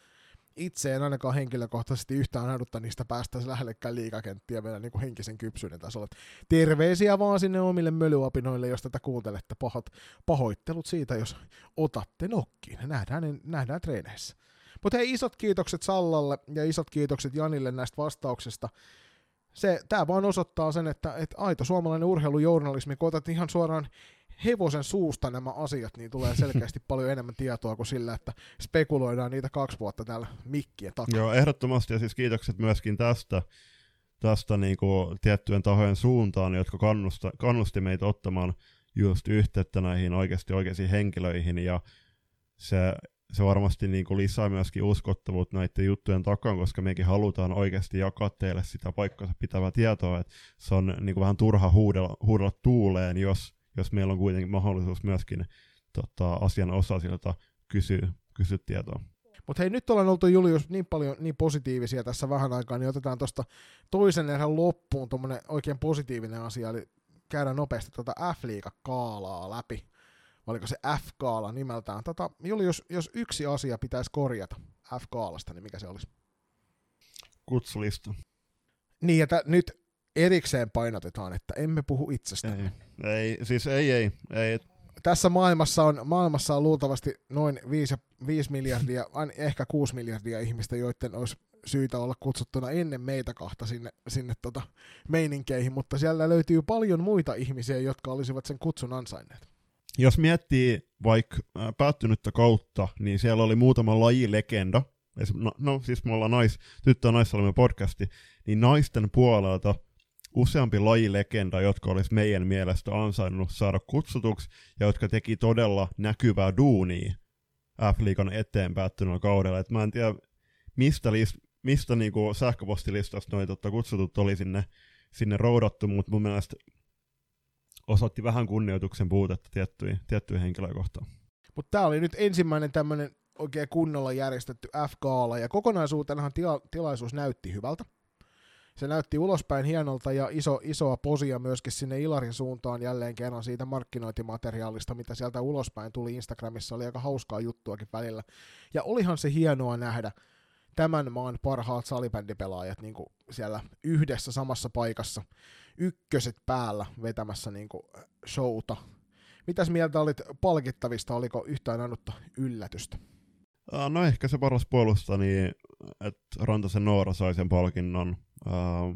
Speaker 2: itse en ainakaan henkilökohtaisesti yhtään adutta niistä päästä lähellekään liikakenttiä vielä niin kuin henkisen kypsyyden tasolla. Terveisiä vaan sinne omille mölyapinoille, jos tätä kuuntelette. Pahat, pahoittelut siitä, jos otatte nokkiin. Nähdään, nähdään treeneissä. Mutta hei, isot kiitokset Sallalle ja isot kiitokset Janille näistä vastauksista. Se, tämä vaan osoittaa sen, että, että aito suomalainen urheilujournalismi, kun otat ihan suoraan hevosen suusta nämä asiat, niin tulee selkeästi paljon enemmän tietoa kuin sillä, että spekuloidaan niitä kaksi vuotta täällä mikkien takaa.
Speaker 1: Joo, ehdottomasti, ja siis kiitokset myöskin tästä, tästä niin kuin tiettyjen tahojen suuntaan, jotka kannusta, kannusti meitä ottamaan just yhteyttä näihin oikeasti oikeisiin henkilöihin, ja se, se varmasti niin kuin lisää myöskin uskottavuutta näiden juttujen takaan, koska mekin halutaan oikeasti jakaa teille sitä paikkansa pitävää tietoa, että se on niin kuin vähän turha huudella, huudella tuuleen, jos jos meillä on kuitenkin mahdollisuus myöskin tota, asian osaisilta kysyä, kysyä tietoa.
Speaker 2: Mutta hei, nyt ollaan oltu Julius niin paljon niin positiivisia tässä vähän aikaa, niin otetaan tuosta toisen erän loppuun tuommoinen oikein positiivinen asia, eli käydään nopeasti tuota F-liiga-kaalaa läpi. Oliko se F-kaala nimeltään? Tota, Julius, jos yksi asia pitäisi korjata F-kaalasta, niin mikä se olisi?
Speaker 1: Kutsulista.
Speaker 2: Niin, että nyt erikseen painotetaan, että emme puhu itsestä.
Speaker 1: Ei, ei, siis ei, ei, ei.
Speaker 2: Tässä maailmassa on, maailmassa on luultavasti noin 5, 5 miljardia, ehkä 6 miljardia ihmistä, joiden olisi syytä olla kutsuttuna ennen meitä kahta sinne, sinne tota meininkeihin, mutta siellä löytyy paljon muita ihmisiä, jotka olisivat sen kutsun ansainneet.
Speaker 1: Jos miettii vaikka päättynyttä kautta, niin siellä oli muutama lajilegenda, no, no siis me ollaan nais, tyttö- ja naissalmen podcasti, niin naisten puolelta – useampi lajilegenda, jotka olisi meidän mielestä ansainnut saada kutsutuksi ja jotka teki todella näkyvää duunia F-liigan eteen päättyneellä kaudella. Et mä en tiedä, mistä, list, mistä niinku sähköpostilistasta noin totta kutsutut oli sinne, sinne roudattu, mutta mun mielestä osoitti vähän kunnioituksen puutetta tiettyihin, tiettyihin henkilöitä kohtaan.
Speaker 2: Mutta tämä oli nyt ensimmäinen tämmöinen oikein kunnolla järjestetty F-gaala, ja kokonaisuutenahan tila- tilaisuus näytti hyvältä se näytti ulospäin hienolta ja iso, isoa posia myöskin sinne Ilarin suuntaan jälleen kerran siitä markkinointimateriaalista, mitä sieltä ulospäin tuli Instagramissa, oli aika hauskaa juttuakin välillä. Ja olihan se hienoa nähdä tämän maan parhaat salibändipelaajat niin kuin siellä yhdessä samassa paikassa, ykköset päällä vetämässä niin kuin showta. Mitäs mieltä olit palkittavista, oliko yhtään ainutta yllätystä?
Speaker 1: No ehkä se paras puolusta, niin että Rantasen Noora sai sen palkinnon Uh,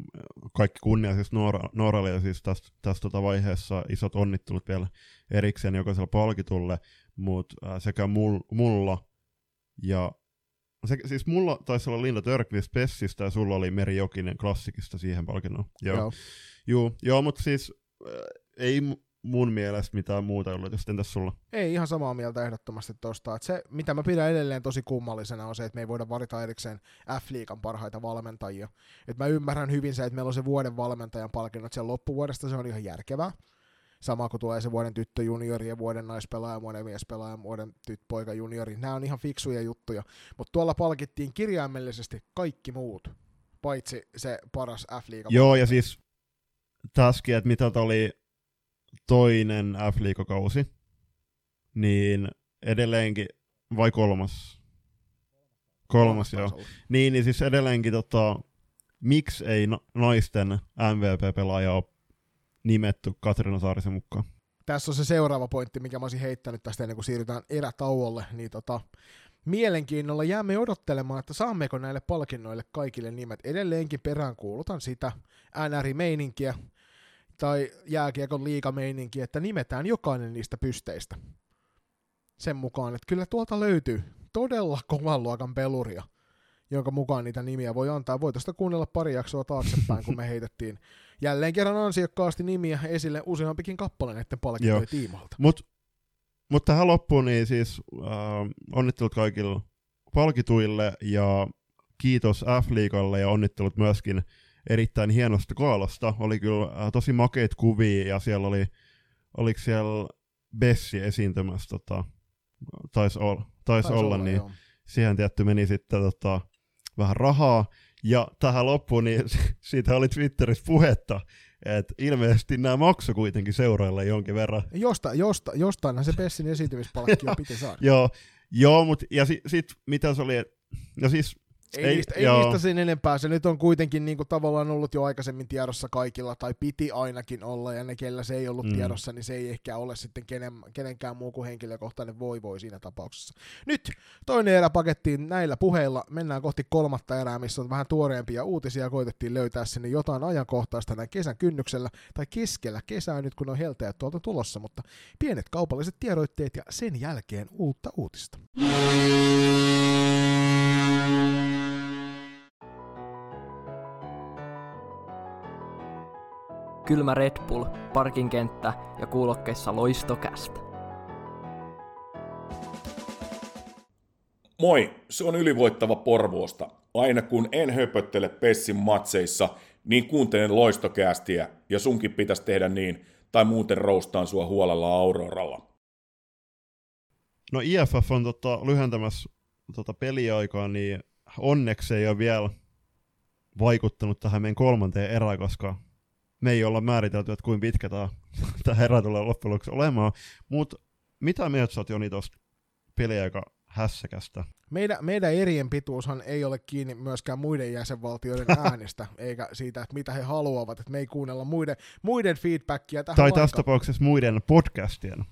Speaker 1: kaikki kunnia siis Noora, Nooralle ja siis tästä, tästä tota vaiheessa isot onnittelut vielä erikseen jokaisella palkitulle, mutta uh, sekä mul, mulla ja se, siis mulla taisi olla Linda Törkvist Pessistä ja sulla oli Meri Jokinen klassikista siihen palkinnon. Joo, joo, joo, joo mutta siis äh, ei mun mielestä mitään muuta yllätystä. Entäs sulla?
Speaker 2: Ei, ihan samaa mieltä ehdottomasti tuosta. se, mitä mä pidän edelleen tosi kummallisena, on se, että me ei voida valita erikseen F-liikan parhaita valmentajia. Et mä ymmärrän hyvin se, että meillä on se vuoden valmentajan palkinnot siellä loppuvuodesta, se on ihan järkevää. Sama kuin tulee se vuoden tyttö juniori ja vuoden naispelaaja, vuoden miespelaaja, vuoden tyttöpoika juniori. Nämä on ihan fiksuja juttuja. Mutta tuolla palkittiin kirjaimellisesti kaikki muut, paitsi se paras F-liigan.
Speaker 1: Joo, ja siis täskin, että mitä oli toinen f kausi niin edelleenkin, vai kolmas? Kolmas, joo. Niin, niin siis edelleenkin tota, miksi ei naisten MVP-pelaaja ole nimetty Katriina Saarisen mukaan?
Speaker 2: Tässä on se seuraava pointti, mikä mä olisin heittänyt tästä ennen kuin siirrytään erätauolle, niin tota, mielenkiinnolla jäämme odottelemaan, että saammeko näille palkinnoille kaikille nimet. Edelleenkin perään kuulutan sitä NR-meininkiä, tai jääkiekon liikameininki, että nimetään jokainen niistä pysteistä. Sen mukaan, että kyllä tuolta löytyy todella kovan luokan peluria, jonka mukaan niitä nimiä voi antaa. Voi tästä kuunnella pari jaksoa taaksepäin, kun me heitettiin jälleen kerran ansiokkaasti nimiä esille useampikin kappale näiden palkintojen tiimalta.
Speaker 1: Mut mutta tähän loppuun niin siis äh, onnittelut kaikille palkituille ja kiitos F-liigalle ja onnittelut myöskin erittäin hienosta kaalasta. Oli kyllä äh, tosi makeita kuvia ja siellä oli, oliko siellä Bessi esiintymässä, tota, taisi ol, tais olla, olla, niin joo. siihen tietty meni sitten tota, vähän rahaa. Ja tähän loppuun, niin siitä oli Twitterissä puhetta, että ilmeisesti nämä maksu kuitenkin seuraille jonkin verran.
Speaker 2: Josta, josta, jostainhan se Bessin esiintymispalkkio piti saada.
Speaker 1: joo, joo mutta ja sitten sit, mitä se oli, no siis
Speaker 2: ei, ei, niistä, ei niistä sen enempää. Se nyt on kuitenkin niin kuin tavallaan ollut jo aikaisemmin tiedossa kaikilla, tai piti ainakin olla, ja ne, kellä se ei ollut mm. tiedossa, niin se ei ehkä ole sitten kenen, kenenkään muu kuin henkilökohtainen voi voi siinä tapauksessa. Nyt toinen erä pakettiin näillä puheilla. Mennään kohti kolmatta erää, missä on vähän tuoreempia uutisia. Koitettiin löytää sinne jotain ajankohtaista näin kesän kynnyksellä, tai keskellä kesää nyt, kun on helteet tuolta tulossa, mutta pienet kaupalliset tiedoitteet ja sen jälkeen uutta uutista.
Speaker 4: Kylmä Red Bull, parkinkenttä ja kuulokkeissa loistokästä.
Speaker 5: Moi, se on ylivoittava Porvoosta. Aina kun en höpöttele Pessin matseissa, niin kuuntelen loistokästiä ja sunkin pitäisi tehdä niin, tai muuten roustaan sua huolella Auroralla.
Speaker 1: No IFF on tota, lyhentämässä tota peliaikaa, niin onneksi ei ole vielä vaikuttanut tähän meidän kolmanteen erään, koska me ei olla määritelty, että kuinka pitkä tämä, tämä herra tulee loppujen lopuksi olemaan. Mutta mitä mieltä sä oot Joni tuosta peliaika hässäkästä?
Speaker 2: Meidän, meidän erien pituushan ei ole kiinni myöskään muiden jäsenvaltioiden äänestä, eikä siitä, että mitä he haluavat, että me ei kuunnella muiden, muiden feedbackia tähän
Speaker 1: Tai tässä tapauksessa muiden podcastien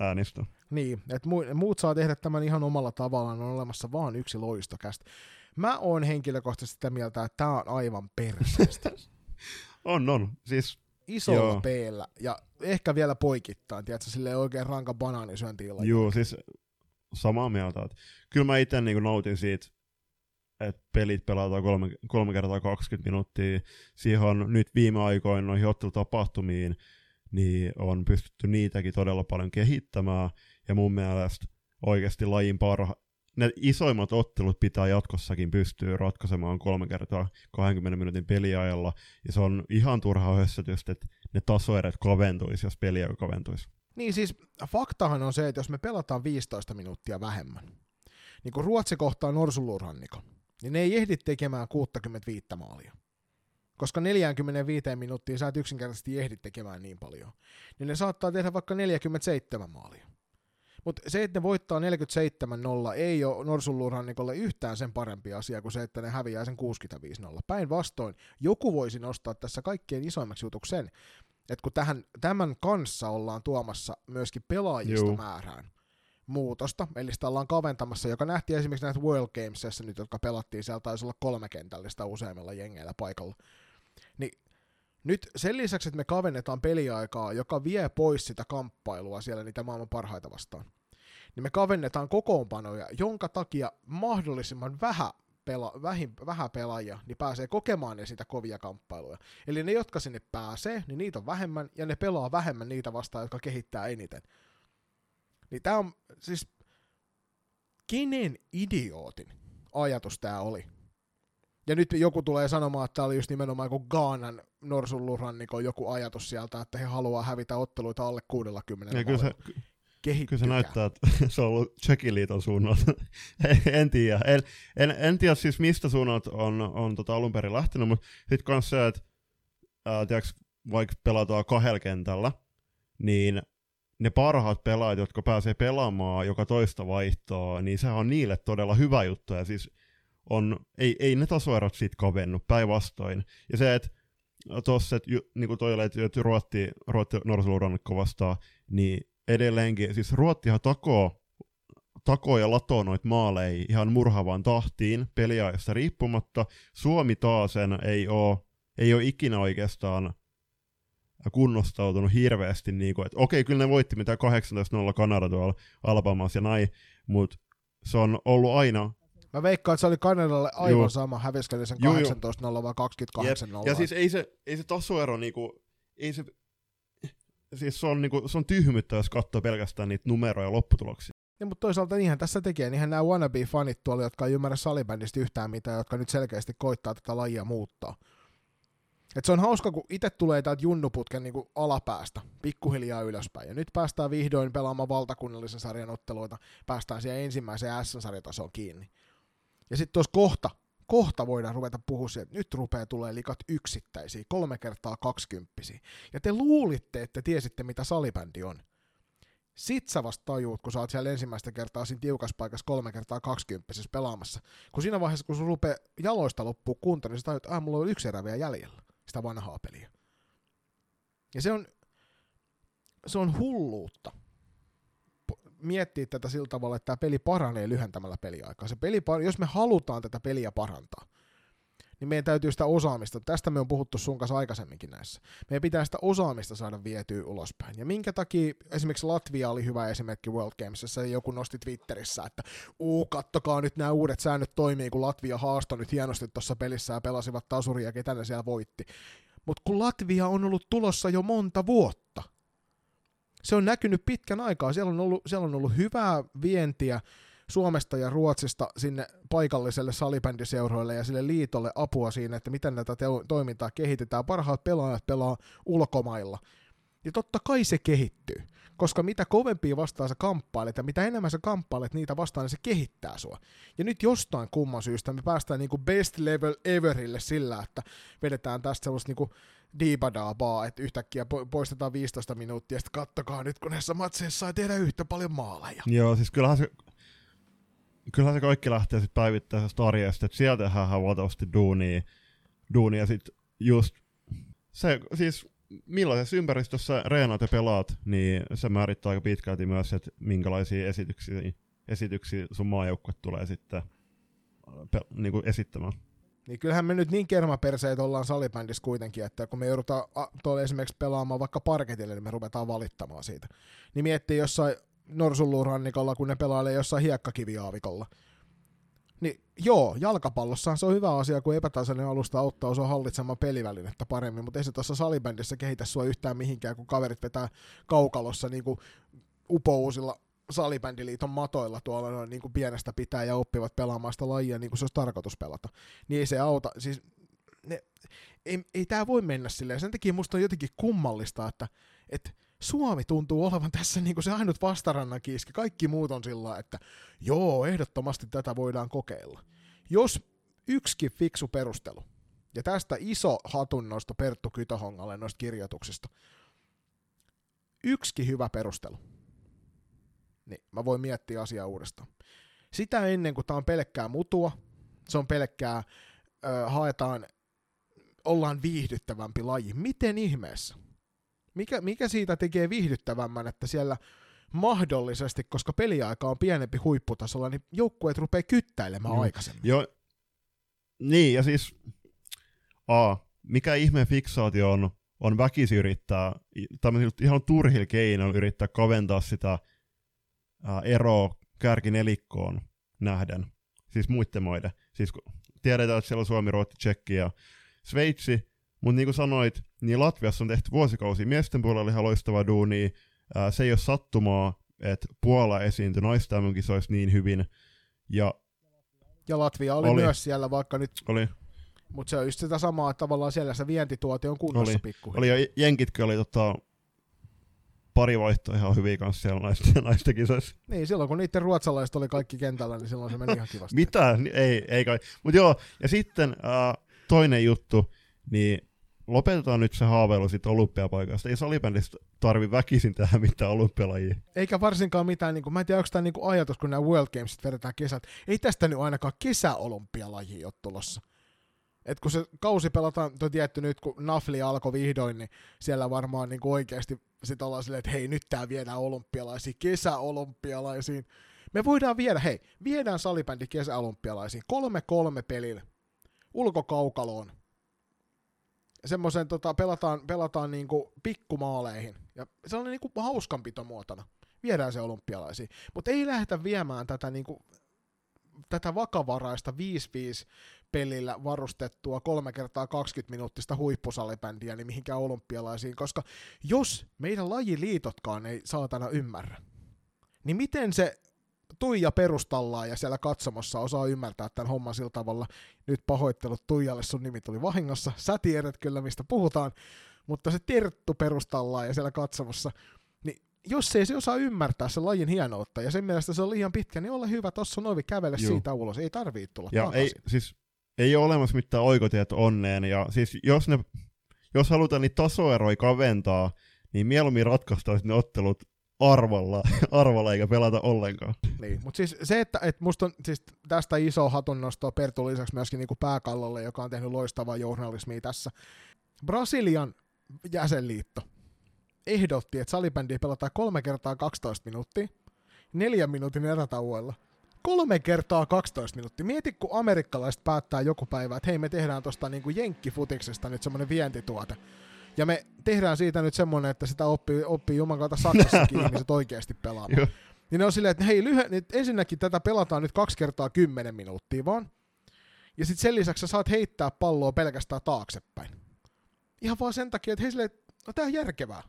Speaker 1: äänistä.
Speaker 2: Niin, että muut saa tehdä tämän ihan omalla tavallaan, on olemassa vain yksi loistokästä. Mä oon henkilökohtaisesti sitä mieltä, että tää on aivan perseestä.
Speaker 1: On, on. Siis,
Speaker 2: Isolla p ja ehkä vielä poikittain, tiedätkö, silleen oikein ranka banaanisyöntiilla.
Speaker 1: Joo, siis samaa mieltä. Että kyllä mä itse niin nautin siitä, että pelit pelataan kolme, kolme kertaa 20 minuuttia. Siihen on nyt viime aikoina noihin ottelutapahtumiin, niin on pystytty niitäkin todella paljon kehittämään. Ja mun mielestä oikeasti lajin parha, ne isoimmat ottelut pitää jatkossakin pystyä ratkaisemaan kolme kertaa 20 minuutin peliajalla, ja se on ihan turhaa hössötystä, että ne tasoeret kaventuisi, jos peliä kaventuisi.
Speaker 2: Niin siis faktahan on se, että jos me pelataan 15 minuuttia vähemmän, niin kun Ruotsi kohtaa Norsulurhanniko, niin ne ei ehdi tekemään 65 maalia. Koska 45 minuuttia sä et yksinkertaisesti ehdi tekemään niin paljon. Niin ne saattaa tehdä vaikka 47 maalia. Mutta se, että ne voittaa 47-0, ei ole Norsunluurannikolle yhtään sen parempi asia kuin se, että ne häviää sen 65-0. Päinvastoin, joku voisi nostaa tässä kaikkien isoimmaksi jutuksi sen, että kun tähän, tämän kanssa ollaan tuomassa myöskin pelaajista Juu. määrään muutosta, eli sitä ollaan kaventamassa, joka nähtiin esimerkiksi näissä World Gamesissa nyt, jotka pelattiin, siellä taisi olla kolme kentällistä useimmilla jengeillä paikalla. Niin nyt sen lisäksi, että me kavennetaan peliaikaa, joka vie pois sitä kamppailua siellä niitä maailman parhaita vastaan, niin me kavennetaan kokoonpanoja, jonka takia mahdollisimman vähän pela, vähin, vähän pelaajia, niin pääsee kokemaan ne sitä kovia kamppailuja. Eli ne, jotka sinne pääsee, niin niitä on vähemmän, ja ne pelaa vähemmän niitä vastaan, jotka kehittää eniten. Niin tää on siis, kenen idiootin ajatus tää oli? Ja nyt joku tulee sanomaan, että tämä oli just nimenomaan joku Gaanan norsunlurannikon joku ajatus sieltä, että he haluaa hävitä otteluita alle 60 ja kyllä se,
Speaker 1: kyllä se näyttää, että se on ollut Tsekin liiton suunnalta. en tiedä. En, en, en, tiedä siis mistä suunnat on, on tota alun perin lähtenyt, mutta sitten kanssa se, että ää, tiiäks, vaikka pelataan kahdella kentällä, niin ne parhaat pelaajat, jotka pääsee pelaamaan joka toista vaihtoa, niin se on niille todella hyvä juttu. Ja siis on, ei, ei ne tasoerot siitä kavennu, päinvastoin. Ja se, että tuossa, että niin kuin toi oli, että Ruotti, Ruotti Norsulurannekko vastaa, niin edelleenkin, siis Ruottihan takoo, takoo ja latoo noita maaleja ihan murhavaan tahtiin peliajasta riippumatta. Suomi taas sen ei ole, ei ole ikinä oikeastaan kunnostautunut hirveästi, niin kuin, että okei, kyllä ne voitti mitä 18-0 Kanada tuolla Alabamassa ja näin, mutta se on ollut aina
Speaker 2: Mä veikkaan, että se oli Kanadalle aivan Juu. sama, hävisikö sen 18-0 vai 28-0.
Speaker 1: Ja siis ei se, ei se tasoero niinku, ei se, siis se on, niinku, se on tyhmyyttä, jos katsoo pelkästään niitä numeroja ja lopputuloksia.
Speaker 2: Ja, mutta toisaalta niinhän tässä tekee, niinhän nämä wannabe-fanit tuolla, jotka ei ymmärrä salibändistä yhtään mitään, jotka nyt selkeästi koittaa tätä lajia muuttaa. Et se on hauska, kun itse tulee täältä junnuputken niin alapäästä, pikkuhiljaa ylöspäin. Ja nyt päästään vihdoin pelaamaan valtakunnallisen sarjan otteluita, päästään siihen ensimmäiseen S-sarjatasoon kiinni. Ja sitten tuossa kohta, kohta voidaan ruveta puhua siitä, että nyt rupeaa tulee likat yksittäisiä, kolme kertaa kaksikymppisiä. Ja te luulitte, että tiesitte, mitä salibändi on. Sit sä vasta tajuut, kun sä oot siellä ensimmäistä kertaa siinä tiukassa paikassa kolme kertaa kaksikymppisessä pelaamassa. Kun siinä vaiheessa, kun sun rupeaa jaloista loppuu kunto, niin sä tajut, että mulla on yksi erä vielä jäljellä, sitä vanhaa peliä. Ja se on, se on hulluutta miettiä tätä sillä tavalla, että tämä peli paranee lyhentämällä peliaikaa. Se peli, jos me halutaan tätä peliä parantaa, niin meidän täytyy sitä osaamista, tästä me on puhuttu sun kanssa aikaisemminkin näissä, meidän pitää sitä osaamista saada vietyä ulospäin. Ja minkä takia esimerkiksi Latvia oli hyvä esimerkki World Gamesissa, joku nosti Twitterissä, että uu, kattokaa nyt nämä uudet säännöt toimii, kun Latvia haastoi nyt hienosti tuossa pelissä ja pelasivat tasuria ketä ne siellä voitti. Mutta kun Latvia on ollut tulossa jo monta vuotta, se on näkynyt pitkän aikaa, siellä on ollut, siellä on ollut hyvää vientiä, Suomesta ja Ruotsista sinne paikalliselle salibändiseuroille ja sille liitolle apua siinä, että miten näitä teo- toimintaa kehitetään. Parhaat pelaajat pelaa ulkomailla. Ja totta kai se kehittyy, koska mitä kovempia vastaan sä kamppailet ja mitä enemmän sä kamppailet niitä vastaan, niin se kehittää sua. Ja nyt jostain kumman syystä me päästään niinku best level everille sillä, että vedetään tästä sellaista niinku diibadaabaa, että yhtäkkiä poistetaan 15 minuuttia, sitten kattokaa nyt, kun näissä matseissa ei tehdä yhtä paljon maaleja.
Speaker 1: Joo, siis kyllähän se kyllähän se kaikki lähtee sitten päivittäisestä arjesta, että sieltä tehdään valtavasti duunia, duunia sit just se, siis millaisessa ympäristössä reenaat ja pelaat, niin se määrittää aika pitkälti myös, että minkälaisia esityksiä, esityksiä sun maajoukkue tulee sitten pe- niin kuin esittämään.
Speaker 2: Niin kyllähän me nyt niin kermaperseet ollaan salibändissä kuitenkin, että kun me joudutaan tuolla esimerkiksi pelaamaan vaikka parketille, niin me ruvetaan valittamaan siitä. Niin miettii jossain Norsunluurannikolla, kun ne pelailee jossain hiekkakiviaavikolla. Niin joo, jalkapallossa se on hyvä asia, kun epätasainen alusta auttaa osua hallitsemaan pelivälinettä paremmin, mutta ei se tuossa salibändissä kehitä sua yhtään mihinkään, kun kaverit vetää kaukalossa niin kuin upouusilla salibändiliiton matoilla tuolla noin niin kuin pienestä pitää ja oppivat pelaamaan sitä lajia niin kuin se olisi tarkoitus pelata. Niin ei se auta, siis ne, ei, ei tämä voi mennä silleen. Sen takia musta on jotenkin kummallista, että, että Suomi tuntuu olevan tässä niin kuin se ainut vastarannan kiiski. Kaikki muut on sillä että joo, ehdottomasti tätä voidaan kokeilla. Jos yksikin fiksu perustelu, ja tästä iso hatunnosto Perttu Kytöhongalle noista kirjoituksista, yksikin hyvä perustelu, niin mä voin miettiä asiaa uudestaan. Sitä ennen kuin tämä on pelkkää mutua, se on pelkkää, ö, haetaan, ollaan viihdyttävämpi laji. Miten ihmeessä? Mikä, mikä siitä tekee viihdyttävämmän, että siellä mahdollisesti, koska peliaika on pienempi huipputasolla, niin joukkueet rupeaa kyttäilemään mm. aikaisemmin.
Speaker 1: Joo, niin, ja siis A, mikä ihmeen fiksaatio on, on väkisi yrittää, tämmöisillä ihan turhilla keinoilla yrittää kaventaa sitä ää, eroa kärkinelikkoon nähden, siis muiden maiden. Siis tiedetään, että siellä on Suomi, Ruotsi, Tsekki ja Sveitsi, mutta niin kuin sanoit, niin Latviassa on tehty vuosikausia miesten puolella ihan loistavaa duunia. Ää, se ei ole sattumaa, että Puola esiintyi naisten kisoissa niin hyvin. Ja,
Speaker 2: ja Latvia oli, oli myös siellä, vaikka nyt...
Speaker 1: Oli.
Speaker 2: Mutta se on just sitä samaa, että tavallaan siellä se vientituote on kunnossa
Speaker 1: oli.
Speaker 2: pikkuhiljaa.
Speaker 1: Oli, ja Jenkitkin oli tota, pari vaihtoa ihan hyviä kanssa siellä naisten, naisten kisoissa.
Speaker 2: Niin, silloin kun niiden ruotsalaiset oli kaikki kentällä, niin silloin se meni ihan kivasti.
Speaker 1: Mitä? Ei, ei kai. Mutta joo, ja sitten äh, toinen juttu, niin lopetetaan nyt se haaveilu sitten olympiapaikasta. Ei salibändistä tarvi väkisin tehdä mitään olympialajia.
Speaker 2: Eikä varsinkaan mitään, niin kuin, mä en tiedä, onko tämä niin kuin ajatus, kun nämä World Gamesit vedetään kesät. Ei tästä nyt ainakaan kesäolympialaji ole tulossa. Et kun se kausi pelataan, tietty nyt, kun Nafli alkoi vihdoin, niin siellä varmaan niin kuin oikeasti sit ollaan silleen, että hei, nyt tää viedään olympialaisiin, kesäolympialaisiin. Me voidaan viedä, hei, viedään salibändi kesäolympialaisiin, kolme kolme pelillä, ulkokaukaloon, semmoisen tota, pelataan, pelataan niinku pikkumaaleihin. Ja se on niinku hauskanpitomuotona. Viedään se olympialaisiin. Mutta ei lähdetä viemään tätä niinku tätä vakavaraista 5-5 pelillä varustettua 3 kertaa 20 minuuttista huippusalibändiä niin mihinkään olympialaisiin, koska jos meidän lajiliitotkaan ei saatana ymmärrä, niin miten se Tuija perustallaan ja siellä katsomossa osaa ymmärtää tämän homman sillä tavalla. Nyt pahoittelut Tuijalle, sun nimi tuli vahingossa. Sä tiedät kyllä, mistä puhutaan, mutta se Terttu perustallaan ja siellä katsomossa, niin jos ei se osaa ymmärtää sen lajin hienoutta ja sen mielestä se on liian pitkä, niin ole hyvä, tossa on ovi, kävele Juh. siitä ulos, ei tarvii tulla
Speaker 1: ja takaisin. ei, siis, ei ole olemassa mitään oikotiet onneen, ja siis jos, ne, jos halutaan niitä tasoeroja kaventaa, niin mieluummin ratkaistaan ne ottelut arvolla, arvolla eikä pelata ollenkaan.
Speaker 2: Niin, mutta siis se, että et musta on siis tästä iso hatunnosto Pertu lisäksi myöskin niinku pääkallolle, joka on tehnyt loistavaa journalismia tässä. Brasilian jäsenliitto ehdotti, että salibändiä pelataan kolme kertaa 12 minuuttia, neljän minuutin erätauoilla. Kolme kertaa 12 minuuttia. Mieti, kun amerikkalaiset päättää joku päivä, että hei, me tehdään tuosta niinku jenkkifutiksesta nyt semmoinen vientituote. Ja me tehdään siitä nyt semmoinen, että sitä oppii, oppii Juman kautta Saksassakin ihmiset oikeasti pelaamaan. niin ne on silleen, että hei, lyhy- nyt ensinnäkin tätä pelataan nyt kaksi kertaa kymmenen minuuttia vaan. Ja sitten sen lisäksi sä saat heittää palloa pelkästään taaksepäin. Ihan vaan sen takia, että hei silleen, no tää on järkevää.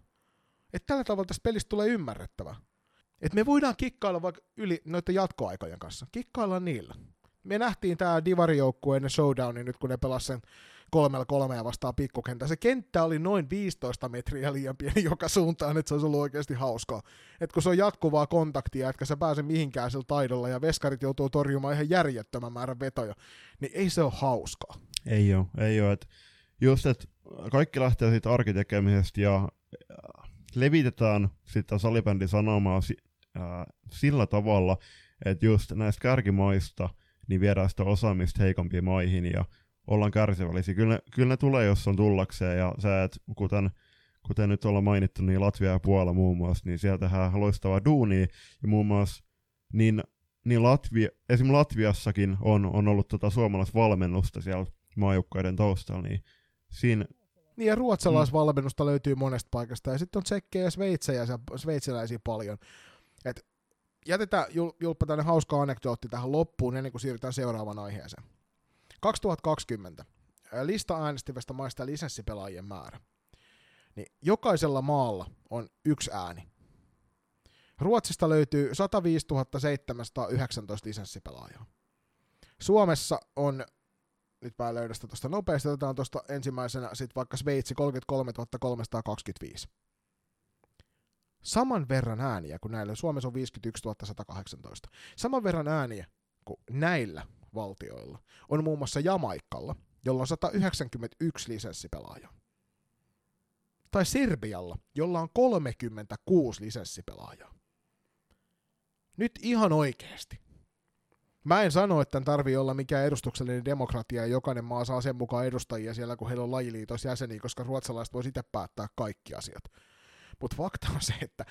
Speaker 2: Että tällä tavalla tästä pelistä tulee ymmärrettävää. Että me voidaan kikkailla vaikka yli noiden jatkoaikojen kanssa. Kikkailla niillä. Me nähtiin tää Divari-joukkueen showdowni nyt, kun ne pelasivat sen kolmella kolmea vastaan pikkukenttä. Se kenttä oli noin 15 metriä liian pieni joka suuntaan, että se olisi ollut oikeasti hauskaa. Että kun se on jatkuvaa kontaktia, etkä sä pääse mihinkään sillä taidolla ja veskarit joutuu torjumaan ihan järjettömän määrän vetoja, niin ei se ole hauskaa.
Speaker 1: Ei ole, ei ole. Et just, että kaikki lähtee siitä arkitekemisestä ja levitetään sitä salibändin sanomaa äh, sillä tavalla, että just näistä kärkimaista niin viedään sitä osaamista heikompiin maihin ja ollaan kärsivällisiä. Kyllä, kyllä ne tulee, jos on tullakseen, ja sä et, kuten, kuten nyt ollaan mainittu, niin Latvia ja Puola muun muassa, niin siellä tehdään loistavaa duunia, ja muun muassa niin, niin Latvia, esimerkiksi Latviassakin on, on ollut tota suomalaisvalmennusta siellä maajukkaiden taustalla, niin siinä
Speaker 2: niin ja ruotsalaisvalmennusta mm. löytyy monesta paikasta, ja sitten on tsekkejä ja sveitsejä, sveitsiläisiä paljon. Et jätetään Julppa tänne hauska anekdootti tähän loppuun ennen kuin siirrytään seuraavaan aiheeseen. 2020 lista äänestävästä maista lisenssipelaajien määrä. Niin jokaisella maalla on yksi ääni. Ruotsista löytyy 105 719 lisenssipelaajaa. Suomessa on, nyt mä löydän sitä tuosta nopeasti, otetaan tuosta ensimmäisenä sitten vaikka Sveitsi 33 325. Saman verran ääniä kuin näillä, Suomessa on 51 118. Saman verran ääniä kuin näillä valtioilla on muun muassa Jamaikkalla, jolla on 191 lisenssipelaajaa. Tai Serbialla, jolla on 36 lisenssipelaajaa. Nyt ihan oikeasti. Mä en sano, että tarvii olla mikään edustuksellinen demokratia ja jokainen maa saa sen mukaan edustajia siellä, kun heillä on lajiliitos jäseniä, koska ruotsalaiset voi itse päättää kaikki asiat. Mutta fakta on se, että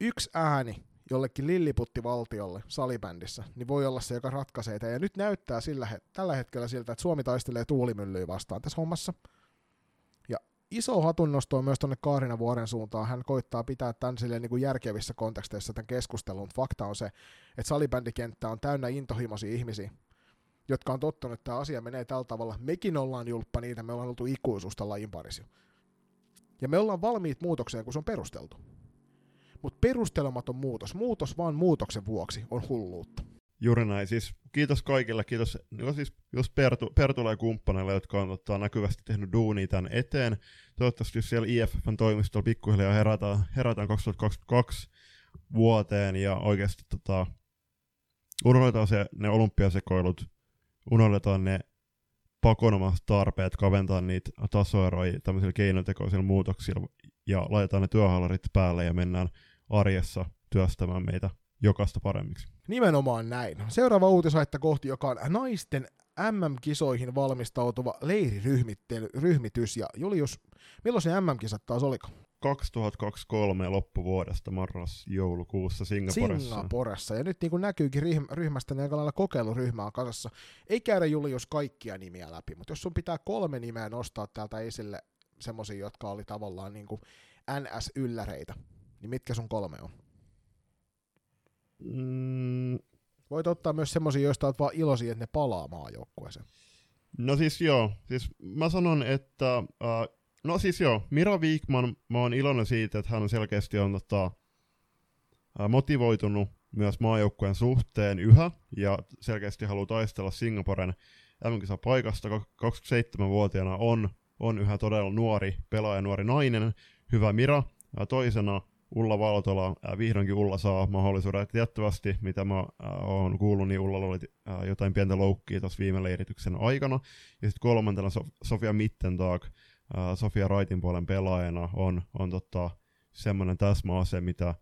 Speaker 2: yksi ääni jollekin lilliputtivaltiolle salibändissä, niin voi olla se, joka ratkaisee Ja nyt näyttää sillä tällä hetkellä siltä, että Suomi taistelee tuulimyllyä vastaan tässä hommassa. Iso hatunnosto on myös tuonne Kaarina Vuoren suuntaan. Hän koittaa pitää tämän silleen niin kuin järkevissä konteksteissa tämän keskustelun. Fakta on se, että salibändikenttä on täynnä intohimoisia ihmisiä, jotka on tottunut, että tämä asia menee tällä tavalla. Mekin ollaan julppa niitä, me ollaan oltu ikuisuusta lajin parissa. Ja me ollaan valmiit muutokseen, kun se on perusteltu. Mutta perustelematon muutos, muutos vaan muutoksen vuoksi on hulluutta.
Speaker 1: Juuri näin. Siis kiitos kaikille. Kiitos no siis just Pertu, Pertulle ja kumppaneille, jotka on ottaa näkyvästi tehnyt duunia tämän eteen. Toivottavasti siellä IFFn toimistolla pikkuhiljaa herätään, herätään 2022 vuoteen ja oikeasti tota, unohdetaan se, ne olympiasekoilut, unohdetaan ne pakonomaiset tarpeet kaventaa niitä tasoeroja tämmöisillä keinotekoisilla muutoksilla ja laitetaan ne työhallarit päälle ja mennään arjessa työstämään meitä jokaista paremmiksi.
Speaker 2: Nimenomaan näin. Seuraava uutisaihetta kohti, joka on naisten MM-kisoihin valmistautuva leiriryhmitys. Ja Julius, milloin se MM-kisat taas oliko?
Speaker 1: 2023 loppuvuodesta marras-joulukuussa Singaporessa.
Speaker 2: Singaporessa. Ja nyt niin kuin näkyykin ryhmästä, niin aika lailla kokeiluryhmä on kasassa. Ei käydä Julius kaikkia nimiä läpi, mutta jos sun pitää kolme nimeä nostaa täältä esille, semmoisia, jotka oli tavallaan niin kuin NS-ylläreitä, niin mitkä sun kolme on?
Speaker 1: Mm,
Speaker 2: Voit ottaa myös semmoisia, joista olet vaan iloisia, että ne palaa maajoukkueeseen.
Speaker 1: No siis joo, siis mä sanon, että, uh, no siis joo, Mira Wigman, mä oon iloinen siitä, että hän selkeästi on tota, uh, motivoitunut myös maajoukkueen suhteen yhä, ja selkeästi haluaa taistella Singaporen mm paikasta 27-vuotiaana on, on yhä todella nuori pelaaja, nuori nainen, hyvä Mira. Ja toisena Ulla Valtola, vihdoinkin Ulla saa mahdollisuuden. Tiettävästi, mitä mä oon kuullut, niin Ulla oli jotain pientä loukkia tuossa viime leirityksen aikana. Ja sitten kolmantena so- Sofia Mittentag, Sofia Raitin puolen pelaajana, on, on tota, semmoinen täsmäase, mitä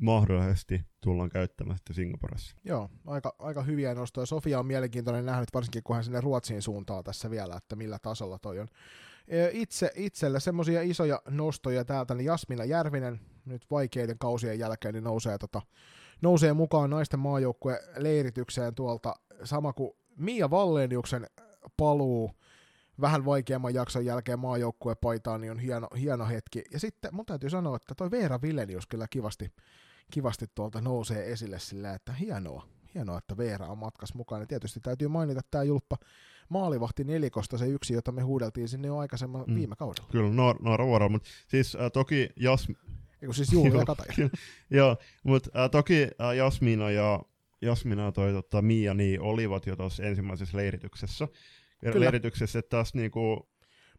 Speaker 1: mahdollisesti tullaan käyttämään sitten Singaporessa.
Speaker 2: Joo, aika, aika hyviä nostoja. Sofia on mielenkiintoinen nähnyt, varsinkin kun hän sinne Ruotsiin suuntaa tässä vielä, että millä tasolla toi on. Itse, itselle semmoisia isoja nostoja täältä, niin Jasmina Järvinen nyt vaikeiden kausien jälkeen niin nousee, tota, nousee mukaan naisten maajoukkueen leiritykseen tuolta, sama kuin Mia Valleniuksen paluu vähän vaikeamman jakson jälkeen maajoukkueen paitaan, niin on hieno, hieno hetki. Ja sitten mun täytyy sanoa, että toi Veera Villenius kyllä kivasti kivasti tuolta nousee esille sillä, että hienoa, hienoa, että Veera on matkas mukana. Ja tietysti täytyy mainita tämä julppa maalivahti nelikosta, se yksi, jota me huudeltiin sinne jo aikaisemmin mm. viime kaudella.
Speaker 1: Kyllä, Noora no, vuoro, mutta siis äh, toki Jas...
Speaker 2: Eiku siis Julia Kataja.
Speaker 1: Joo, mutta äh, toki äh, Jasmina ja Jasmina ja toi tota, Mia niin olivat jo tuossa ensimmäisessä leirityksessä. Kyllä. Leirityksessä, että taas niinku,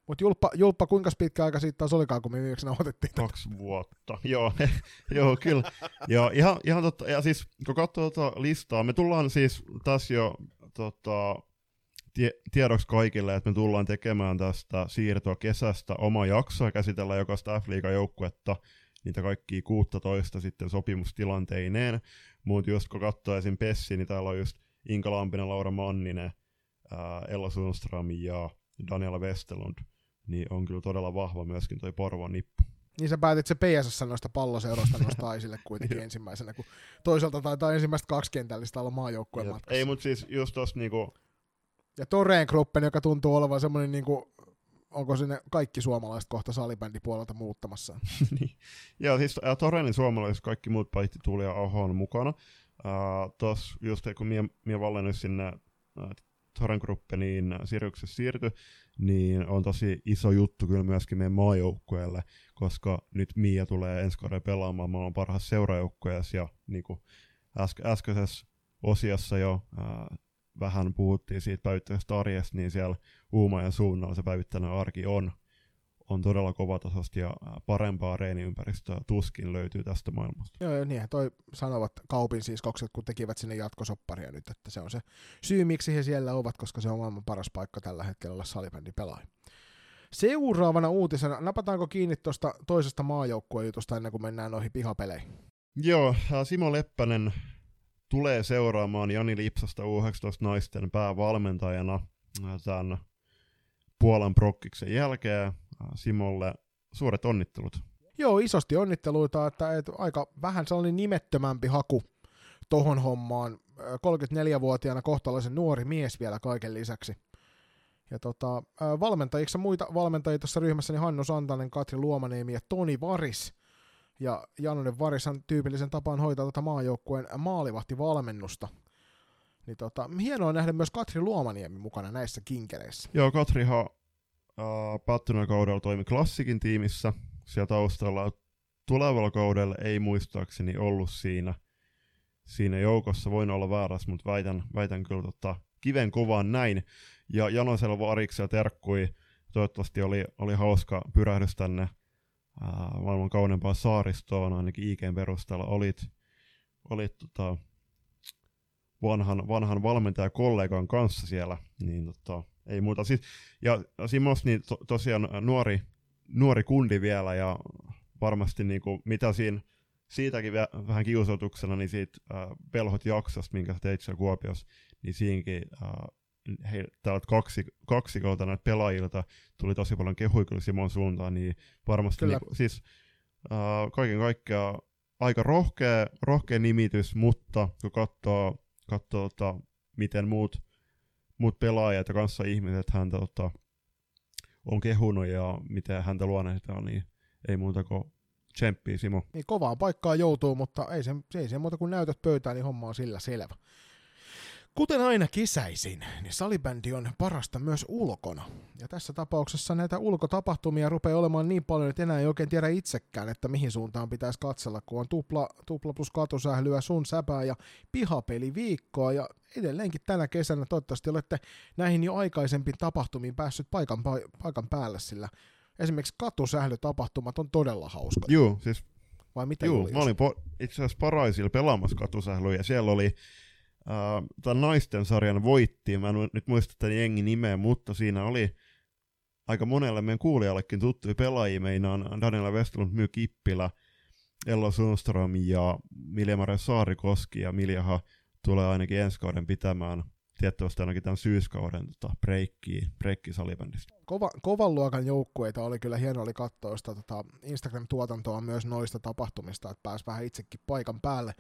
Speaker 2: mutta Julppa, Julppa, kuinka pitkä aika siitä taas olikaan, kun me viimeksi nauhoitettiin
Speaker 1: Kaksi tätä? vuotta, joo, joo kyllä. ja ihan, ihan totta, ja siis kun katsoo tuota listaa, me tullaan siis tässä jo tota, tie, tiedoksi kaikille, että me tullaan tekemään tästä siirtoa kesästä oma jakso ja käsitellä jokaista f joukkuetta niitä kaikkia 16 sitten sopimustilanteineen. Mutta just kun katsoo esim. Pessi, niin täällä on just Inka Lampinen, Laura Manninen, ää, Ella Sundström ja Daniela Westerlund niin on kyllä todella vahva myöskin toi Porvon nippu.
Speaker 2: Niin sä päätit se PSS noista palloseuroista nostaa esille kuitenkin ensimmäisenä, kun toisaalta taitaa ensimmäistä kaksikentällistä olla maajoukkueen matkassa.
Speaker 1: Ei, mutta siis just tossa niinku...
Speaker 2: Ja Toreen Gruppen, joka tuntuu olevan semmoinen niinku, onko sinne kaikki suomalaiset kohta salibändipuolelta muuttamassa?
Speaker 1: niin. Ja siis äh, Toreenin suomalaiset kaikki muut paitsi Tuuli ja Aho on mukana. Äh, tos just kun Mia, Mia Vallenus sinne äh, Toren Gruppeniin Siriuksessa siirtyi, niin on tosi iso juttu kyllä myöskin meidän maajoukkueelle, koska nyt Mia tulee ensi kauden pelaamaan maailman parhaassa seurajoukkueessa ja niin kuin äske- äskeisessä osiossa jo ää, vähän puhuttiin siitä päivittäisestä arjesta, niin siellä Uumajan suunnalla se päivittäinen arki on on todella kovatasosta ja parempaa reeniympäristöä tuskin löytyy tästä maailmasta.
Speaker 2: Joo, joo niinhän toi sanovat kaupin siskokset, kun tekivät sinne jatkosopparia nyt, että se on se syy, miksi he siellä ovat, koska se on maailman paras paikka tällä hetkellä olla salibändin pelaaja. Seuraavana uutisena, napataanko kiinni tuosta toisesta maajoukkuejutusta ennen kuin mennään noihin pihapeleihin?
Speaker 1: Joo, Simo Leppänen tulee seuraamaan Jani Lipsasta U19 naisten päävalmentajana tämän Puolan prokkiksen jälkeen. Simolle suuret onnittelut.
Speaker 2: Joo, isosti onnitteluita, että, että aika vähän sellainen nimettömämpi haku tohon hommaan. 34-vuotiaana kohtalaisen nuori mies vielä kaiken lisäksi. Ja tota, valmentajiksi muita valmentajia tässä ryhmässä, niin Hannu Santanen, Katri Luomaniemi ja Toni Varis. Ja Janonen Varishan tyypillisen tapaan hoitaa tota maajoukkueen maalivahtivalmennusta. Niin tota, hienoa nähdä myös Katri Luomaniemi mukana näissä kinkereissä.
Speaker 1: Joo, Katrihan uh, päättyneellä kaudella toimi Klassikin tiimissä siellä taustalla. Tulevalla kaudella ei muistaakseni ollut siinä, siinä joukossa. Voin olla väärässä, mutta väitän, väitän kyllä tota, kiven kovaan näin. Ja Janosella variksi ja terkkui. Toivottavasti oli, oli hauska pyrähdys tänne uh, maailman kaunempaan saaristoon, ainakin IGn perusteella olit, olit tota, vanhan, vanhan valmentajakollegan kanssa siellä, niin tota, ei muuta. Siis, ja Simos niin to, tosiaan nuori, nuori kundi vielä ja varmasti niin kuin, mitä siinä siitäkin vähän kiusautuksena, niin siitä äh, Pelhot jaksosta, minkä teit siellä Kuopiossa, niin siinäkin äh, hei, täältä kaksi, kaksi kautta näitä pelaajilta tuli tosi paljon kehuja kyllä Simon suuntaan, niin varmasti niin, siis äh, kaiken kaikkiaan aika rohkea, rohkea nimitys, mutta kun katsoo, katsoo tota, miten muut muut pelaajat ja kanssa ihmiset häntä tota, on kehunut ja miten häntä luonnehditaan, niin ei muuta kuin Tsemppii Simo.
Speaker 2: Niin kovaan paikkaan joutuu, mutta ei se, se ei se muuta kuin näytöt pöytään, niin homma on sillä selvä. Kuten aina kesäisin, niin salibändi on parasta myös ulkona. Ja tässä tapauksessa näitä ulkotapahtumia rupeaa olemaan niin paljon, että enää ei oikein tiedä itsekään, että mihin suuntaan pitäisi katsella, kun on tupla, tupla plus katusählyä, sun säpää ja pihapeliviikkoa. Ja edelleenkin tänä kesänä toivottavasti olette näihin jo aikaisempiin tapahtumiin päässyt paikan, paikan päälle, sillä esimerkiksi katusählytapahtumat on todella hauska.
Speaker 1: Joo, siis
Speaker 2: Vai mitä
Speaker 1: Joo, mä olin po- itse asiassa Paraisilla pelaamassa katusählyä ja siellä oli äh, tämän naisten sarjan voitti, mä en nyt muista tämän jengin nimeä, mutta siinä oli aika monelle meidän kuulijallekin tuttuja pelaajia, meinaan Daniela Westlund, Myy Kippilä, Ello Sundström ja Milja-Mare Saarikoski ja Miljaha tulee ainakin ensi kauden pitämään tiettävästi ainakin tämän syyskauden tota, breikkiä, breikki salibändistä.
Speaker 2: kova, kovan luokan joukkueita oli kyllä hieno oli katsoa sitä tota Instagram-tuotantoa myös noista tapahtumista, että pääsi vähän itsekin paikan päälle.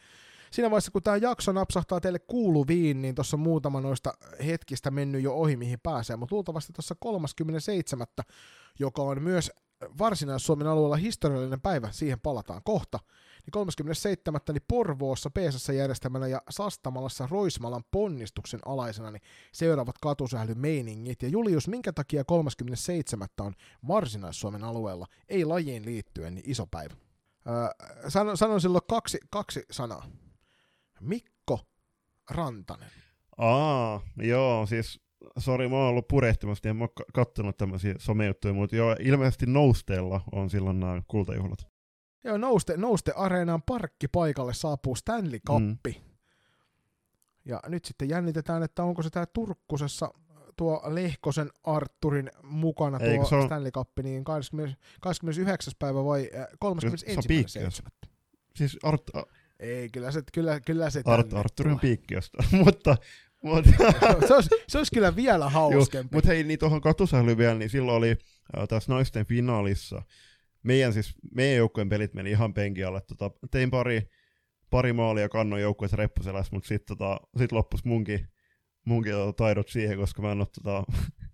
Speaker 2: Siinä vaiheessa, kun tämä jakso napsahtaa teille kuuluviin, niin tuossa muutama noista hetkistä mennyt jo ohi, mihin pääsee, mutta luultavasti tuossa 37. joka on myös Varsinais-Suomen alueella historiallinen päivä, siihen palataan kohta, niin 37. Eli Porvoossa Peesassa järjestämällä ja Sastamalassa Roismalan ponnistuksen alaisena, niin seuraavat katusählymeiningit. Ja Julius, minkä takia 37. on Varsinais-Suomen alueella, ei lajiin liittyen, niin iso päivä? Öö, sanon, sanon silloin kaksi, kaksi sanaa. Mikko Rantanen.
Speaker 1: Aa, joo, siis sori, mä oon ollut purehtimassa, en mä oon kattonut tämmöisiä somejuttuja, mutta joo, ilmeisesti Nousteella on silloin nämä kultajuhlat.
Speaker 2: Joo, Nouste, Nouste Areenaan parkkipaikalle saapuu Stanley Cup. Mm. Ja nyt sitten jännitetään, että onko se tää Turkkusessa tuo Lehkosen Arturin mukana
Speaker 1: Eikö
Speaker 2: tuo
Speaker 1: on-
Speaker 2: Stanley Cup, niin 20, 29. päivä vai äh,
Speaker 1: Se on
Speaker 2: 31.
Speaker 1: Siis Art,
Speaker 2: Ei, kyllä se, kyllä, kyllä se
Speaker 1: Art,
Speaker 2: tänne
Speaker 1: Arturi on
Speaker 2: tuo.
Speaker 1: piikkiöstä, mutta, mutta
Speaker 2: se, olisi, se olisi kyllä vielä hauskempi.
Speaker 1: mutta hei, niin tuohon katusählyyn vielä, niin silloin oli äh, tässä naisten finaalissa, meidän siis, meidän joukkueen pelit meni ihan penkin alle, tota, tein pari, pari maalia kannon joukkueessa reppuselässä, mutta sitten tota, sit loppus munkin, munkin tota, taidot siihen, koska mä en ole tota,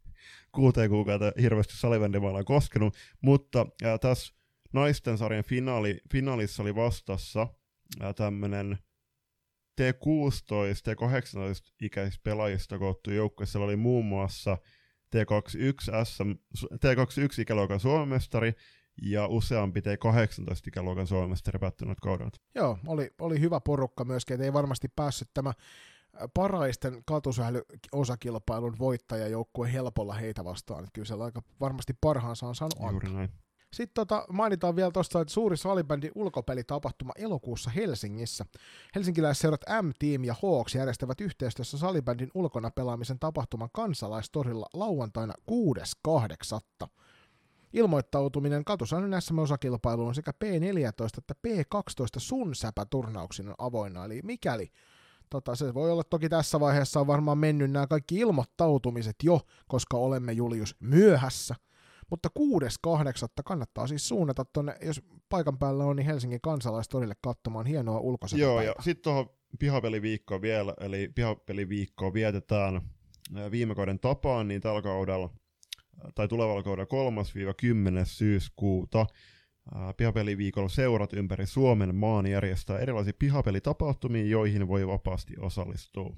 Speaker 1: kuuteen kuukautta hirveästi salibändimailla koskenut, mutta äh, tässä naisten sarjan finaali, finaalissa oli vastassa tämmönen T16 ja 18 ikäisistä pelaajista koottu joukkue. Siellä oli muun muassa T21, SM, T21 ikäluokan suomestari ja useampi T18 ikäluokan suomestari päättynyt kaudelta.
Speaker 2: Joo, oli, oli hyvä porukka myöskin, että ei varmasti päässyt tämä paraisten katusählyosakilpailun voittajajoukkue helpolla heitä vastaan. Että kyllä siellä aika varmasti parhaansa on saanut antaa.
Speaker 1: Juuri näin.
Speaker 2: Sitten tota, mainitaan vielä tuosta, että suuri salibändin ulkopelitapahtuma elokuussa Helsingissä. Helsinkiläisseurat M-Team ja Hawks järjestävät yhteistyössä salibändin ulkona pelaamisen tapahtuman kansalaistorilla lauantaina 6.8. Ilmoittautuminen katusainen SM-osakilpailuun sekä P14 että P12 sun säpäturnauksin on avoinna, eli mikäli Tota, se voi olla toki tässä vaiheessa on varmaan mennyt nämä kaikki ilmoittautumiset jo, koska olemme Julius myöhässä. Mutta 6.8. kannattaa siis suunnata tuonne, jos paikan päällä on, niin Helsingin kansalaistorille katsomaan hienoa
Speaker 1: Joo,
Speaker 2: ulkosäpäpäivää.
Speaker 1: ja sitten tuohon pihapeliviikkoon vielä, eli pihapeliviikkoa vietetään ää, viime kauden tapaan, niin tällä kaudella, ää, tai tulevalla kaudella 3-10. syyskuuta, ää, pihapeliviikolla seurat ympäri Suomen maan järjestää erilaisia pihapelitapahtumia, joihin voi vapaasti osallistua.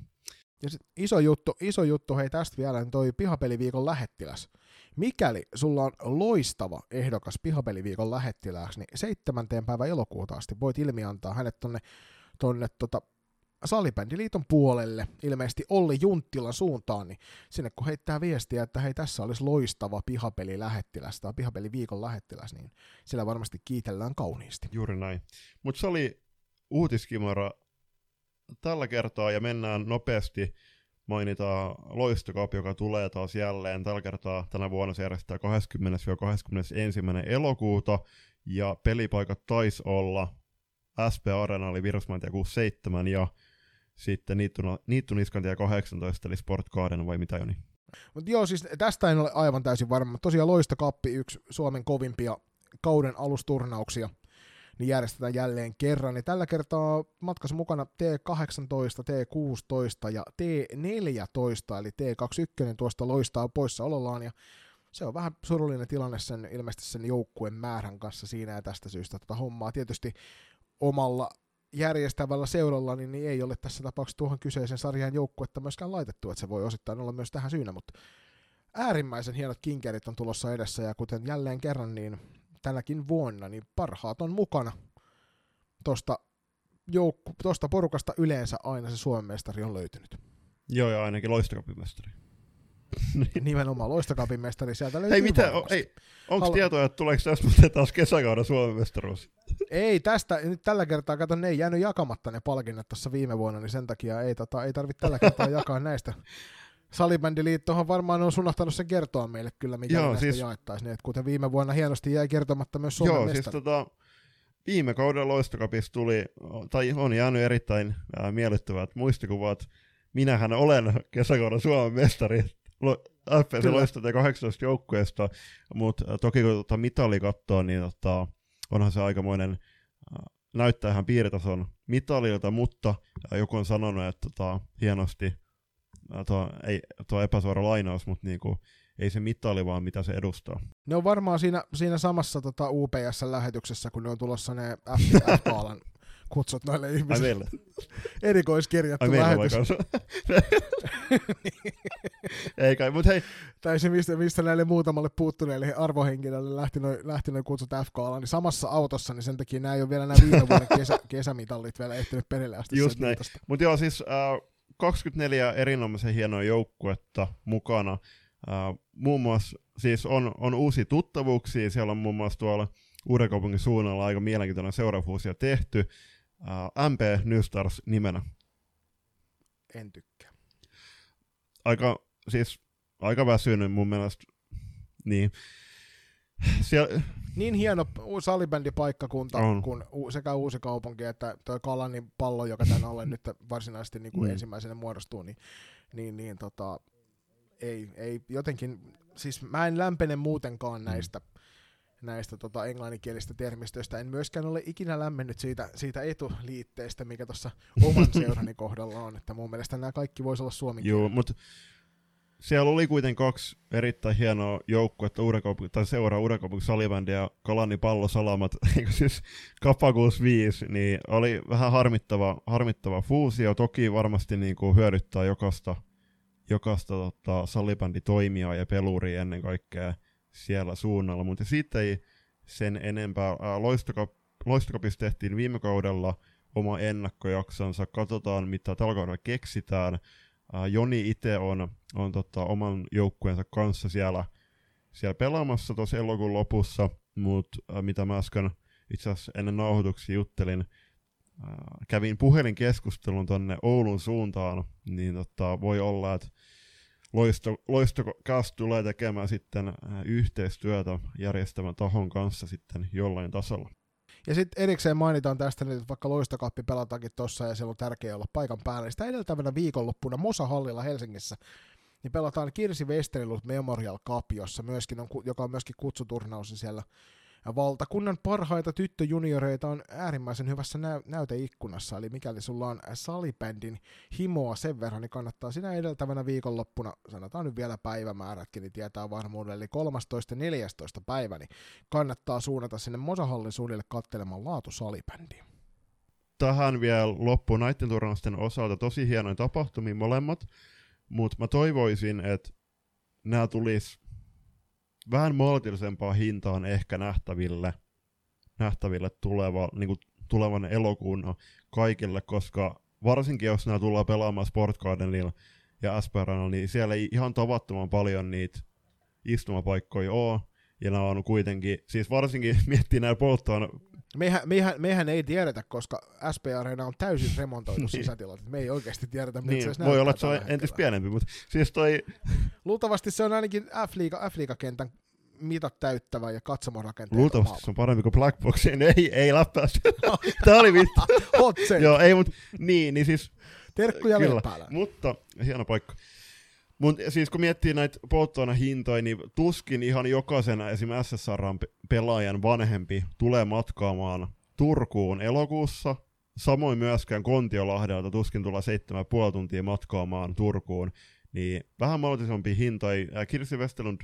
Speaker 2: Ja sit iso juttu, iso juttu, hei tästä vielä, niin toi pihapeliviikon lähettiläs. Mikäli sulla on loistava ehdokas pihapeliviikon lähettilääksi, niin 7. päivä elokuuta asti voit ilmiantaa hänet tonne, tonne tota, Salibändiliiton puolelle, ilmeisesti Olli Junttilan suuntaan, niin sinne kun heittää viestiä, että hei tässä olisi loistava pihapeli lähettiläs tai pihapeliviikon lähettiläs, niin siellä varmasti kiitellään kauniisti.
Speaker 1: Juuri näin. Mutta se oli uutiskimara tällä kertaa ja mennään nopeasti. Mainitaan Loistokap, joka tulee taas jälleen. Tällä kertaa tänä vuonna se järjestää 20-21. elokuuta ja pelipaikat taisi olla SP Arena eli Virusmantia 67 ja sitten Niittuniskantia 18 eli Sport Garden vai mitä Joni?
Speaker 2: Mutta joo, siis tästä en ole aivan täysin varma. Tosiaan Loistokappi, yksi Suomen kovimpia kauden alusturnauksia, niin järjestetään jälleen kerran. Ja tällä kertaa matkassa mukana T18, T16 ja T14, eli T21 tuosta loistaa poissaolollaan. Ja se on vähän surullinen tilanne sen ilmeisesti sen joukkueen määrän kanssa siinä ja tästä syystä tätä hommaa. Tietysti omalla järjestävällä seuralla niin, niin ei ole tässä tapauksessa tuohon kyseisen sarjan joukkuetta myöskään laitettu, että se voi osittain olla myös tähän syynä, mutta äärimmäisen hienot kinkerit on tulossa edessä ja kuten jälleen kerran niin tänäkin vuonna niin parhaat on mukana tuosta joukku, tosta porukasta yleensä aina se Suomen mestari on löytynyt.
Speaker 1: Joo, ja ainakin loistokapimestari.
Speaker 2: Nimenomaan loistokapin mestari sieltä löytyy
Speaker 1: Hei, mitä, o, ei, onko
Speaker 2: Halu-
Speaker 1: tietoa, että tuleeko tästä muuten taas kesäkauden Suomen mestaruus?
Speaker 2: Ei tästä, nyt tällä kertaa, kato, ne ei jäänyt jakamatta ne palkinnot tuossa viime vuonna, niin sen takia ei, tota, ei tarvitse tällä kertaa jakaa näistä. Salibändiliittohan varmaan on sunahtanut sen kertoa meille kyllä, mikä
Speaker 1: Joo,
Speaker 2: näistä
Speaker 1: siis-
Speaker 2: jaettaisiin, että kuten viime vuonna hienosti jäi kertomatta myös Suomen
Speaker 1: Joo,
Speaker 2: mestari.
Speaker 1: siis tota, viime kauden loistokapissa tuli, tai on jäänyt erittäin ää, miellyttävät muistikuvat. Minähän olen kesäkauden Suomen mestari Lo- FPC
Speaker 2: Kyllä.
Speaker 1: Loistote 18 joukkueesta, mutta toki kun tota mitali katsoo, niin tota, onhan se aikamoinen, ää, näyttää ihan piiritason mitalilta, mutta joku on sanonut, että tota, hienosti, tuo, ei, tuo epäsuora lainaus, mutta niinku, ei se mitali vaan mitä se edustaa.
Speaker 2: Ne on varmaan siinä, siinä samassa tota, UPS-lähetyksessä, kun ne on tulossa ne FPF-kaalan kutsut noille ihmisille. Erikoiskirjattu
Speaker 1: ai
Speaker 2: lähetys.
Speaker 1: ei kai, mut hei,
Speaker 2: Tai se, mistä, mistä näille muutamalle puuttuneille arvohenkilöille lähti noin lähti noi kutsut fk niin samassa autossa, niin sen takia nämä ei ole vielä nämä viime vuoden kesä, kesämitallit vielä ehtinyt perille asti.
Speaker 1: Just näin. Mutta joo, siis äh, 24 erinomaisen hienoa joukkuetta mukana. Äh, muun muassa siis on, on uusia tuttavuuksia, siellä on muun muassa tuolla Uudenkaupungin suunnalla aika mielenkiintoinen seurafuusio tehty. Äh, MP New Stars nimenä.
Speaker 2: En tykkää.
Speaker 1: Aika, siis aika väsynyt mun mielestä. Niin. Siellä,
Speaker 2: Niin hieno salibändipaikkakunta
Speaker 1: On.
Speaker 2: kuin u- sekä uusi kaupunki että tuo Kalanin pallo, joka tän alle nyt varsinaisesti niin kuin
Speaker 1: Mm.
Speaker 2: ensimmäisenä muodostuu, niin, niin, niin tota, ei, ei jotenkin, siis mä en lämpene muutenkaan
Speaker 1: Mm.
Speaker 2: näistä, näistä tota, englanninkielistä termistöistä. En myöskään ole ikinä lämmennyt siitä, siitä etuliitteestä, mikä tuossa oman seurani kohdalla on. Että mun mielestä nämä kaikki voisi olla suomi.
Speaker 1: Joo, mutta siellä oli kuitenkin kaksi erittäin hienoa joukkuetta, Uudenkaupunki, tai seuraa Uudenkaupunki Salibändi ja Kalani Pallosalamat, eikö siis Kappa 65, niin oli vähän harmittava, harmittava fuusio. Toki varmasti niin kuin hyödyttää jokaista, jokaista tota, salibänditoimijaa ja peluria ennen kaikkea siellä suunnalla, mutta siitä ei sen enempää. Ää, Loistokap, Loistokapissa tehtiin viime kaudella oma ennakkojaksonsa, katsotaan mitä tällä kaudella keksitään. Ää, Joni itse on, on tota, oman joukkueensa kanssa siellä, siellä pelaamassa tuossa elokuun lopussa, mutta mitä mä äsken itse asiassa ennen nauhoituksia juttelin, ää, kävin puhelinkeskustelun tonne Oulun suuntaan, niin tota, voi olla, että Loisto, Loistokast tulee tekemään sitten yhteistyötä järjestävän tahon kanssa sitten jollain tasolla.
Speaker 2: Ja sitten erikseen mainitaan tästä nyt, että vaikka loistokappi pelataankin tossa ja siellä on tärkeää olla paikan päällä, niin sitä edeltävänä viikonloppuna Mosa Hallilla Helsingissä niin pelataan Kirsi Westerilut Memorial Cup, jossa myöskin on, joka on myöskin kutsuturnaus niin siellä valtakunnan parhaita tyttöjunioreita on äärimmäisen hyvässä näy- näyteikkunassa, eli mikäli sulla on salibändin himoa sen verran, niin kannattaa sinä edeltävänä viikonloppuna, sanotaan nyt vielä päivämäärätkin, niin tietää varmuudella, eli 13. ja 14. päivä, niin kannattaa suunnata sinne Mosahallin suunnille katselemaan laatusalibändiä.
Speaker 1: tähän vielä loppuun näiden turnausten osalta tosi hienoja tapahtumia molemmat, mutta mä toivoisin, että nämä tulis vähän maltillisempaa hintaan ehkä nähtäville, nähtäville tuleva, niin tulevan elokuun kaikille, koska varsinkin jos nämä tullaan pelaamaan Sport Gardenilla ja SPRNllä, niin siellä ei ihan tavattoman paljon niitä istumapaikkoja ole, ja nämä on kuitenkin, siis varsinkin miettii näillä polttoaine
Speaker 2: Mehän, mehän, mehän ei tiedetä, koska SP Arena on täysin remontoitu
Speaker 1: Niin.
Speaker 2: sisätilat. Me ei oikeasti tiedetä, miltä
Speaker 1: Niin,
Speaker 2: se
Speaker 1: voi olla, että se on entis pienempi, mutta siis toi,
Speaker 2: Luultavasti se on ainakin F-liiga, F-liigakentän mitat täyttävä ja katsomorakenteet.
Speaker 1: luultavasti se on parempi kuin Black Box. ei, ei läppää. Tää oli vittu.
Speaker 2: Hot.
Speaker 1: Joo, ei, mut niin, niin siis,
Speaker 2: Terkkuja
Speaker 1: kyllä, mutta hieno paikka. Mut siis kun miettii näitä polttoainehintoja, niin tuskin ihan jokaisena esim. SSRn pe- pelaajan vanhempi tulee matkaamaan Turkuun elokuussa. Samoin myöskään Kontiolahdelta tuskin tulee 7,5 tuntia matkaamaan Turkuun. Niin vähän maltillisempia hintoja. Ää, Kirsi Westerlund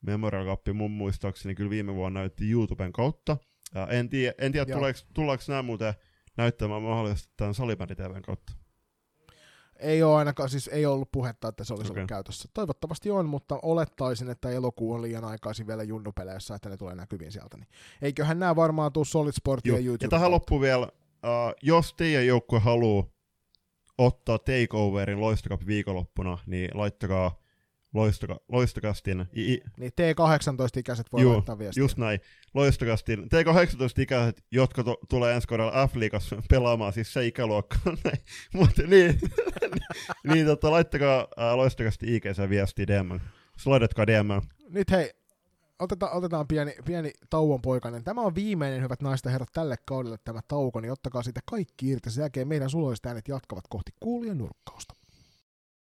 Speaker 1: Memorial Cup mun muistaakseni kyllä viime vuonna näytti YouTuben kautta. Ja en tiedä, en tiedä tuleeko, tullaanko nämä muuten näyttämään mahdollisesti tämän Salibändi TVn kautta.
Speaker 2: Ei ole ainakaan, siis ei ollut puhetta, että se olisi okay. ollut käytössä. Toivottavasti on, mutta olettaisin, että elokuu on liian aikaisin vielä junnupeleissä, että ne tulee näkyviin sieltä. Niin eiköhän nämä varmaan tuu Solid Sportin ja YouTube.
Speaker 1: Ja tähän loppuun vielä, uh, jos teidän joukkue haluaa ottaa takeoverin loistokapi viikonloppuna, niin laittakaa loistoka, loistokastin... I, i,
Speaker 2: niin T18-ikäiset voi juu, laittaa viestiä.
Speaker 1: just näin. Loistokastin T18-ikäiset, jotka to, tulee ensi kaudella F-liigassa pelaamaan, siis se ikäluokka. Mutta niin, niin tota, laittakaa ää, loistokasti IGC viestiä DM. Slaidatkaa DM.
Speaker 2: Nyt hei, otetaan, otetaan pieni, pieni tauon poikainen. Tämä on viimeinen, hyvät naiset ja herrat, tälle kaudelle tämä tauko, niin ottakaa siitä kaikki irti. Sen jälkeen meidän suloiset äänet jatkavat kohti kuulijan nurkkausta.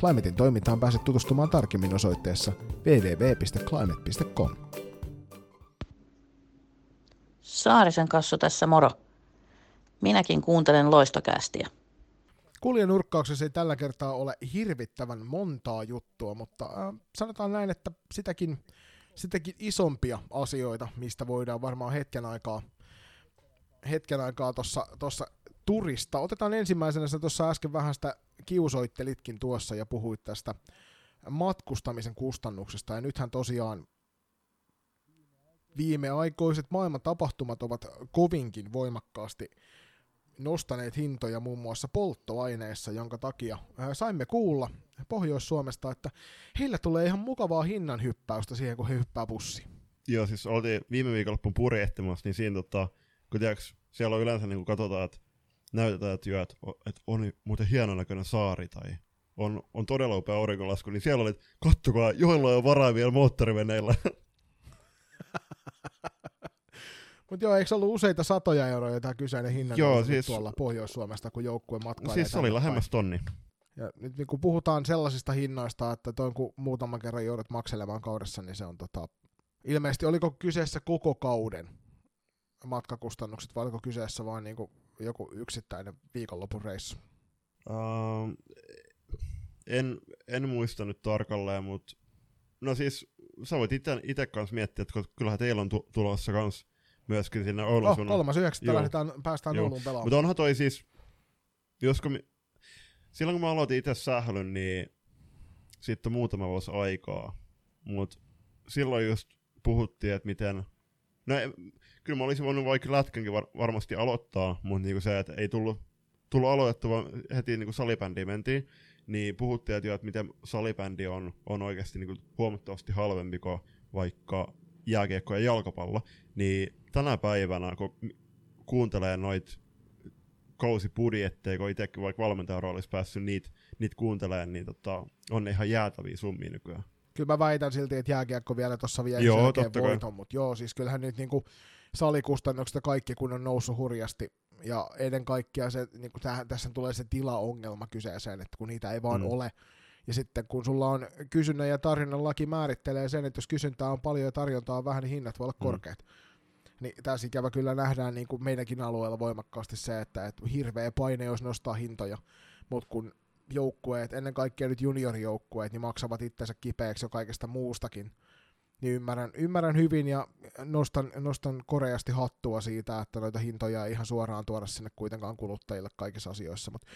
Speaker 2: Climatein toimintaan pääset tutustumaan tarkemmin osoitteessa www.climate.com.
Speaker 6: Saarisen kassu tässä moro. Minäkin kuuntelen loistokästiä.
Speaker 2: Kuljen urkkauksessa ei tällä kertaa ole hirvittävän montaa juttua, mutta äh, sanotaan näin, että sitäkin, sitäkin isompia asioita, mistä voidaan varmaan hetken aikaa hetken aikaa tuossa turista. Otetaan ensimmäisenä, sä tuossa äsken vähän sitä kiusoittelitkin tuossa ja puhuit tästä matkustamisen kustannuksesta, ja nythän tosiaan viimeaikoiset maailman tapahtumat ovat kovinkin voimakkaasti nostaneet hintoja muun muassa polttoaineissa, jonka takia saimme kuulla Pohjois-Suomesta, että heillä tulee ihan mukavaa hinnan hyppäystä siihen, kun he hyppää bussi.
Speaker 1: Joo, siis oltiin viime viikonloppun purjehtimassa, niin siinä tota, kun tiiäks, siellä on yleensä niin kun katsotaan, että näytetään, että, jo, että, että on muuten hienon näköinen saari tai on, on todella upea aurinkolasku, niin siellä oli, että kattokaa, joilla on varaa vielä moottoriveneillä.
Speaker 2: Mutta joo, eikö ollut useita satoja euroja tämä kyseinen hinnan joo, siis, tuolla Pohjois-Suomesta, kun joukkue matkaa?
Speaker 1: Siis se oli lähemmäs tonni.
Speaker 2: Ja nyt niin kun puhutaan sellaisista hinnoista, että toin kun muutaman kerran joudut makselemaan kaudessa, niin se on tota, ilmeisesti oliko kyseessä koko kauden matkakustannukset, vai oliko kyseessä vain niin joku yksittäinen viikonlopun reissu?
Speaker 1: Uh, en, en muista nyt tarkalleen, mutta no siis sä voit itse kanssa miettiä, että kyllähän teillä on tu- tulossa kans myöskin sinne Oulun oh,
Speaker 2: kolmas yhdeksättä lähdetään, päästään Joo. Ouluun pelaamaan.
Speaker 1: Mutta onhan toi siis, josko mi- silloin kun mä aloitin itse sählyn, niin sitten muutama vuosi aikaa, mutta silloin just puhuttiin, että miten, no kyllä mä olisin voinut vaikka lätkänkin var- varmasti aloittaa, mutta niinku se, että ei tullut, tullut aloitettua, heti niinku salibändiin mentiin, niin puhuttiin, että, jo, että miten salibändi on, on oikeasti niinku huomattavasti halvempi kuin vaikka jääkiekko ja jalkapallo, niin tänä päivänä, kun kuuntelee noit kausibudjetteja, kun itsekin vaikka valmentajan olisi päässyt niitä niit kuuntelemaan, niin tota, on ne ihan jäätäviä summia nykyään.
Speaker 2: Kyllä mä väitän silti, että jääkiekko vielä tuossa vielä joo, voiton, mutta joo, siis kyllähän nyt niinku, salikustannukset ja kaikki kun on noussut hurjasti. Ja ennen kaikkea se, niin kuin tähän, tässä tulee se tilaongelma kyseeseen, että kun niitä ei vaan mm. ole. Ja sitten kun sulla on kysynnän ja tarjonnan laki määrittelee sen, että jos kysyntää on paljon ja tarjontaa on vähän, niin hinnat voi olla mm. korkeat. Niin tässä ikävä kyllä nähdään niin kuin meidänkin alueella voimakkaasti se, että, että hirveä paine, jos nostaa hintoja. Mutta kun joukkueet, ennen kaikkea nyt juniorijoukkueet, niin maksavat itsensä kipeäksi jo kaikesta muustakin, niin ymmärrän, ymmärrän hyvin ja nostan, nostan koreasti hattua siitä, että noita hintoja ei ihan suoraan tuoda sinne kuitenkaan kuluttajille kaikissa asioissa, mutta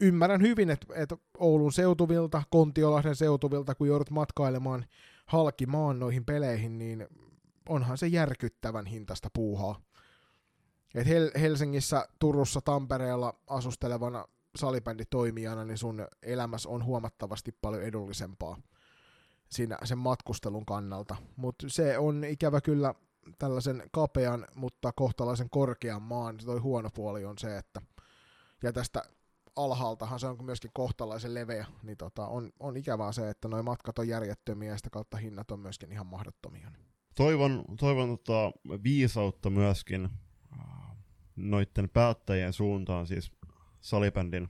Speaker 2: ymmärrän hyvin, että, että Oulun seutuvilta, Kontiolahden seutuvilta, kun joudut matkailemaan halkimaan noihin peleihin, niin onhan se järkyttävän hintasta puuhaa. Et Hel- Helsingissä, Turussa, Tampereella asustelevana salibänditoimijana, niin sun elämässä on huomattavasti paljon edullisempaa siinä sen matkustelun kannalta. Mutta se on ikävä kyllä tällaisen kapean, mutta kohtalaisen korkean maan, toi huono puoli on se, että ja tästä alhaaltahan se on myöskin kohtalaisen leveä, niin tota, on, on ikävää se, että nuo matkat on järjettömiä ja sitä kautta hinnat on myöskin ihan mahdottomia.
Speaker 1: toivon, toivon tota, viisautta myöskin äh, noiden päättäjien suuntaan, siis salibändin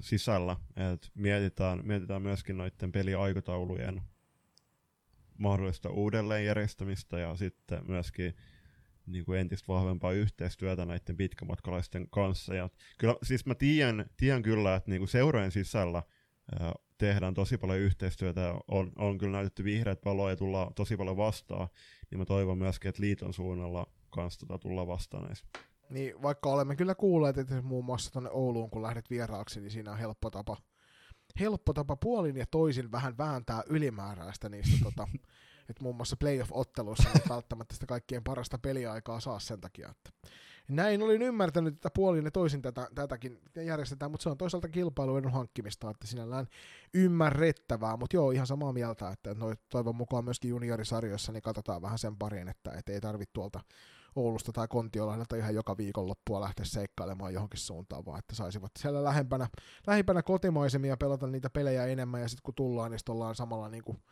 Speaker 1: sisällä, että mietitään, mietitään myöskin noiden peliaikataulujen mahdollista uudelleenjärjestämistä ja sitten myöskin niin kuin entistä vahvempaa yhteistyötä näiden pitkämatkalaisten kanssa. Ja kyllä, siis mä tiedän, tiedän kyllä, että niin kuin seurojen sisällä ää, tehdään tosi paljon yhteistyötä ja on, on kyllä näytetty vihreät valoa ja tullaan tosi paljon vastaan, niin mä toivon myöskin, että liiton suunnalla kanssa tota tullaan vastaan näissä.
Speaker 2: Niin vaikka olemme kyllä kuulleet, että muun muassa tuonne Ouluun, kun lähdet vieraaksi, niin siinä on helppo tapa, helppo tapa puolin ja toisin vähän vääntää ylimääräistä niistä tota, että muun muassa playoff-otteluissa ei välttämättä sitä kaikkien parasta peliaikaa saa sen takia, että näin olin ymmärtänyt, että puolin ja toisin tätä, tätäkin järjestetään, mutta se on toisaalta kilpailuedun hankkimista, että sinällään ymmärrettävää, mutta joo, ihan samaa mieltä, että noi, toivon mukaan myöskin juniorisarjoissa, niin katsotaan vähän sen parin, että et ei tarvitse tuolta Oulusta tai Kontiolahdelta ihan joka viikonloppua lähteä seikkailemaan johonkin suuntaan, vaan että saisivat siellä lähempänä, lähimpänä kotimaisemia pelata niitä pelejä enemmän, ja sitten kun tullaan, niin ollaan samalla niin kuin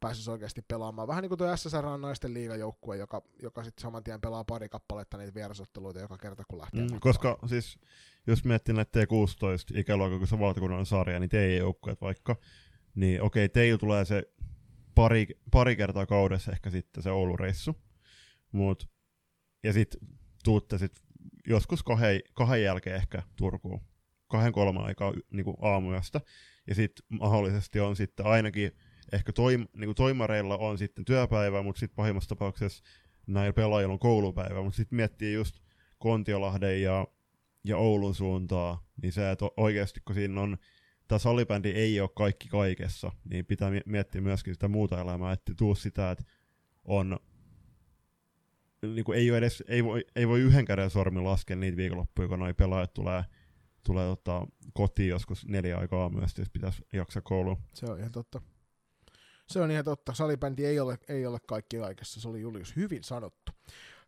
Speaker 2: pääsisi oikeasti pelaamaan. Vähän niin kuin tuo SSR on naisten liigajoukkue, joka, joka sitten saman tien pelaa pari kappaletta niitä vierasotteluita joka kerta, kun lähtee
Speaker 1: mm, Koska siis, jos miettii näitä T16 ikäluokka, kun se valtakunnan sarja, niin TE-joukkueet vaikka, niin okei, teillä tulee se pari, pari kertaa kaudessa ehkä sitten se Oulu-reissu, mut, ja sitten tuutte sit joskus kahden, kahden jälkeen ehkä Turkuun, kahden kolman aikaa niin aamuyöstä, ja sitten mahdollisesti on sitten ainakin ehkä toim, niin toimareilla on sitten työpäivä, mutta sitten pahimmassa tapauksessa näillä pelaajilla on koulupäivä, mutta sitten miettii just Kontiolahden ja, ja Oulun suuntaa, niin se, että oikeasti kun siinä on, tämä salibändi ei ole kaikki kaikessa, niin pitää miettiä myöskin sitä muuta elämää, että tuu sitä, että on niin kuin ei, edes, ei, voi, ei voi yhden käden sormin laskea niitä viikonloppuja, kun noi pelaajat tulee, tulee ottaa kotiin joskus neljä aikaa myös, jos pitäisi jaksaa kouluun.
Speaker 2: Se on ihan totta. Se on ihan totta. Salibändi ei ole, ei ole kaikki kaikessa. Se oli Julius hyvin sanottu.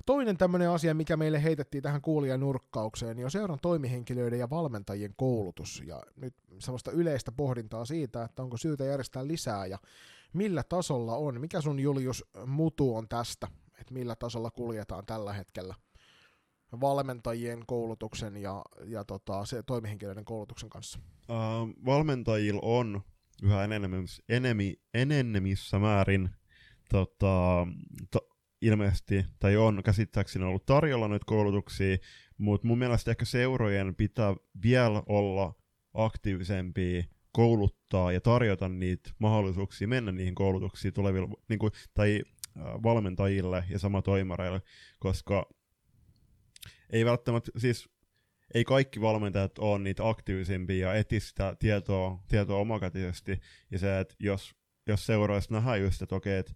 Speaker 2: Toinen tämmöinen asia, mikä meille heitettiin tähän kuulijanurkkaukseen, niin on seuran toimihenkilöiden ja valmentajien koulutus. Ja nyt sellaista yleistä pohdintaa siitä, että onko syytä järjestää lisää ja millä tasolla on. Mikä sun Julius mutu on tästä, että millä tasolla kuljetaan tällä hetkellä valmentajien koulutuksen ja, ja tota, se toimihenkilöiden koulutuksen kanssa?
Speaker 1: Uh, valmentajilla on yhä enenemissä määrin tota, to, ilmeisesti, tai on käsittääkseni ollut tarjolla nyt koulutuksia, mutta mun mielestä ehkä seurojen pitää vielä olla aktiivisempia kouluttaa ja tarjota niitä mahdollisuuksia mennä niihin koulutuksiin tuleville, niin kuin, tai valmentajille ja sama toimareille, koska ei välttämättä, siis ei kaikki valmentajat ole niitä aktiivisempia ja eti sitä tietoa, tietoa omakätisesti. Ja se, että jos, jos seuraisi nähdään just, että okei, että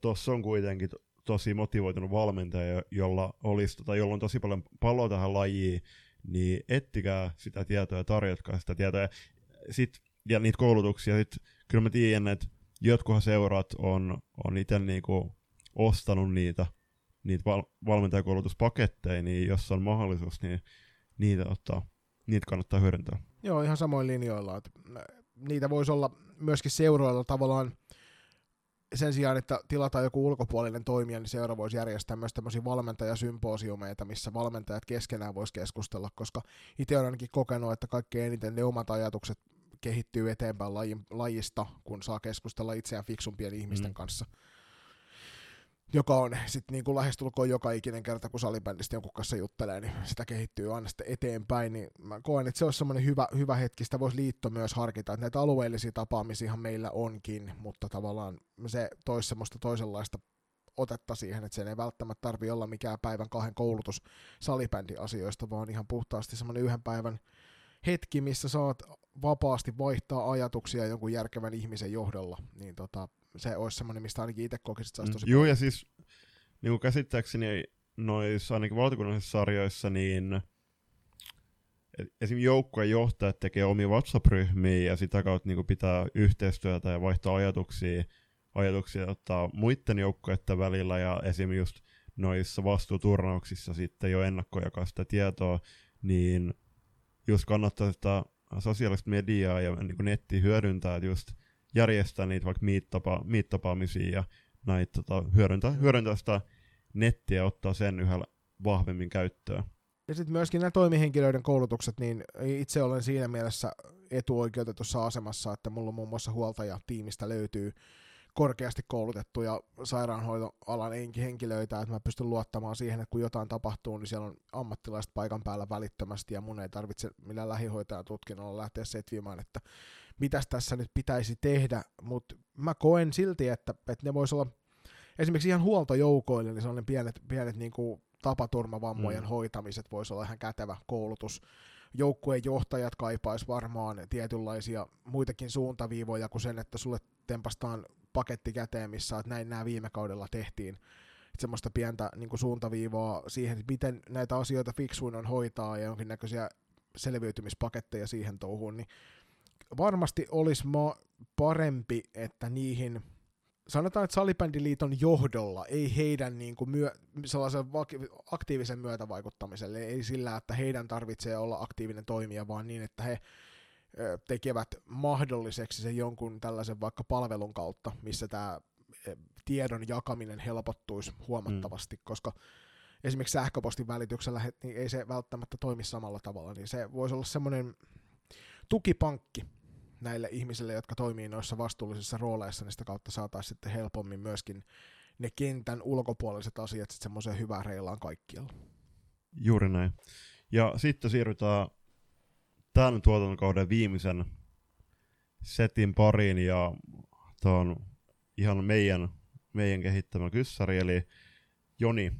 Speaker 1: tuossa on kuitenkin tosi motivoitunut valmentaja, jolla, olisi, tota, jolla on tosi paljon paloa tähän lajiin, niin ettikää sitä tietoa ja tarjotkaa sitä tietoa. Ja, sit, ja niitä koulutuksia, sit, kyllä mä tiedän, että jotkuhan seurat on, on itse niinku ostanut niitä, niitä val- valmentajakoulutuspaketteja, niin jos on mahdollisuus, niin niitä, ottaa, niitä kannattaa hyödyntää.
Speaker 2: Joo, ihan samoin linjoilla. Että niitä voisi olla myöskin seuroilla tavallaan sen sijaan, että tilataan joku ulkopuolinen toimija, niin seura voisi järjestää myös tämmöisiä valmentajasymposiumeita, missä valmentajat keskenään voisi keskustella, koska itse olen ainakin kokenut, että kaikkein eniten ne omat ajatukset kehittyy eteenpäin lajista, kun saa keskustella itseään fiksumpien ihmisten mm. kanssa joka on sitten niin kuin lähestulkoon joka ikinen kerta, kun salibändistä jonkun kanssa juttelee, niin sitä kehittyy aina sitten eteenpäin, niin mä koen, että se olisi semmoinen hyvä, hyvä hetki, sitä voisi liitto myös harkita, että näitä alueellisia tapaamisia meillä onkin, mutta tavallaan se toisi semmoista toisenlaista otetta siihen, että sen ei välttämättä tarvi olla mikään päivän kahden koulutus salibändiasioista, vaan ihan puhtaasti semmoinen yhden päivän hetki, missä saat vapaasti vaihtaa ajatuksia jonkun järkevän ihmisen johdolla, niin tota, se olisi semmoinen, mistä ainakin itse kokisit saisi mm, tosi
Speaker 1: mm, Joo, ja siis niin kuin käsittääkseni noissa ainakin valtakunnallisissa sarjoissa, niin esim. joukkueen johtajat tekee omia WhatsApp-ryhmiä ja sitä kautta niin kuin pitää yhteistyötä ja vaihtaa ajatuksia, ajatuksia ottaa muiden joukkueiden välillä ja esim. just noissa vastuuturnauksissa sitten jo ennakkojakaa sitä tietoa, niin just kannattaa sitä sosiaalista mediaa ja niin kuin nettiä hyödyntää, että just järjestää niitä vaikka meet-tapaamisia ja näitä tota, hyödyntää, hyödyntää sitä nettiä ja ottaa sen yhä vahvemmin käyttöön.
Speaker 2: Ja sitten myöskin nämä toimihenkilöiden koulutukset, niin itse olen siinä mielessä etuoikeutetussa asemassa, että mulla muun muassa huoltaja tiimistä löytyy korkeasti koulutettuja sairaanhoitoalan henkilöitä, että mä pystyn luottamaan siihen, että kun jotain tapahtuu, niin siellä on ammattilaiset paikan päällä välittömästi ja mun ei tarvitse millään lähihoitajan tutkinnolla lähteä setvimään, että mitäs tässä nyt pitäisi tehdä, mutta mä koen silti, että, että ne voisi olla esimerkiksi ihan huoltojoukoille, niin sellainen pienet, pienet niin kuin tapaturmavammojen mm. hoitamiset voisi olla ihan kätevä koulutus. Joukkueen johtajat kaipaisi varmaan tietynlaisia muitakin suuntaviivoja kuin sen, että sulle tempastaan paketti käteen, missä että näin nämä viime kaudella tehtiin. Et semmoista pientä niin kuin suuntaviivoa siihen, että miten näitä asioita fiksuin on hoitaa ja jonkinnäköisiä selviytymispaketteja siihen touhuun, niin varmasti olisi parempi, että niihin sanotaan, että Salibändiliiton johdolla, ei heidän niin kuin myö, sellaisen aktiivisen myötävaikuttamiselle, ei sillä, että heidän tarvitsee olla aktiivinen toimija, vaan niin, että he tekevät mahdolliseksi sen jonkun tällaisen vaikka palvelun kautta, missä tämä tiedon jakaminen helpottuisi huomattavasti, mm. koska esimerkiksi sähköpostin välityksellä niin ei se välttämättä toimi samalla tavalla, niin se voisi olla semmoinen tukipankki näille ihmisille, jotka toimii noissa vastuullisissa rooleissa, niin sitä kautta saataisiin sitten helpommin myöskin ne kentän ulkopuoliset asiat sitten semmoiseen hyvään reilaan kaikkialla.
Speaker 1: Juuri näin. Ja sitten siirrytään tämän tuotantokauden viimeisen setin pariin ja tämä on ihan meidän, meidän kehittämä kyssäri, eli Joni,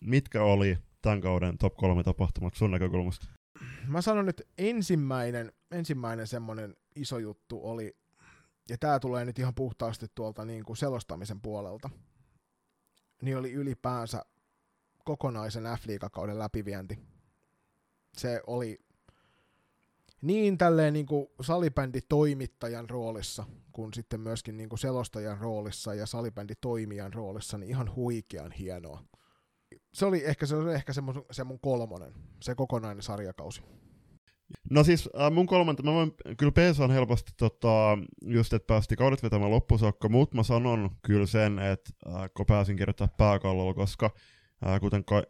Speaker 1: mitkä oli tämän kauden top 3 tapahtumat sun näkökulmasta?
Speaker 2: Mä sanon nyt ensimmäinen, ensimmäinen semmoinen iso juttu oli, ja tämä tulee nyt ihan puhtaasti tuolta niin kuin selostamisen puolelta, niin oli ylipäänsä kokonaisen f kauden läpivienti. Se oli niin tälleen niin kuin salibänditoimittajan roolissa, kuin sitten myöskin niin kuin selostajan roolissa ja salibänditoimijan roolissa, niin ihan huikean hienoa. Se oli ehkä se, oli ehkä se, mun, se mun kolmonen, se kokonainen sarjakausi.
Speaker 1: No siis äh, mun kolmanta, mä voin, kyllä PS on helposti tota, just, että päästi kaudet vetämään loppusakka, mutta mä sanon kyllä sen, että äh, kun pääsin kirjoittamaan pääkallolla, koska äh, kuten ka-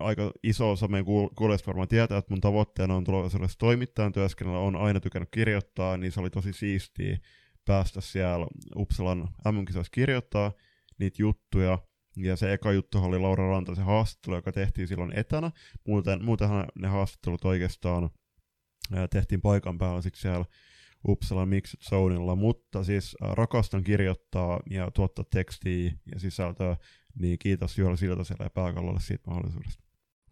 Speaker 1: aika iso osa meidän kuulijasta varmaan tietää, että mun tavoitteena on tulevaisuudessa toimittajan työskennellä, on aina tykännyt kirjoittaa, niin se oli tosi siistiä päästä siellä Uppsalan mm kirjoittaa niitä juttuja, ja se eka juttu oli Laura Rantasen haastattelu, joka tehtiin silloin etänä. Muuten, muutenhan ne haastattelut oikeastaan tehtiin paikan päällä sitten siellä Uppsala Mixed Zoneilla, mutta siis rakastan kirjoittaa ja tuottaa tekstiä ja sisältöä, niin kiitos Juhla Siltaselle ja pääkallolle siitä mahdollisuudesta.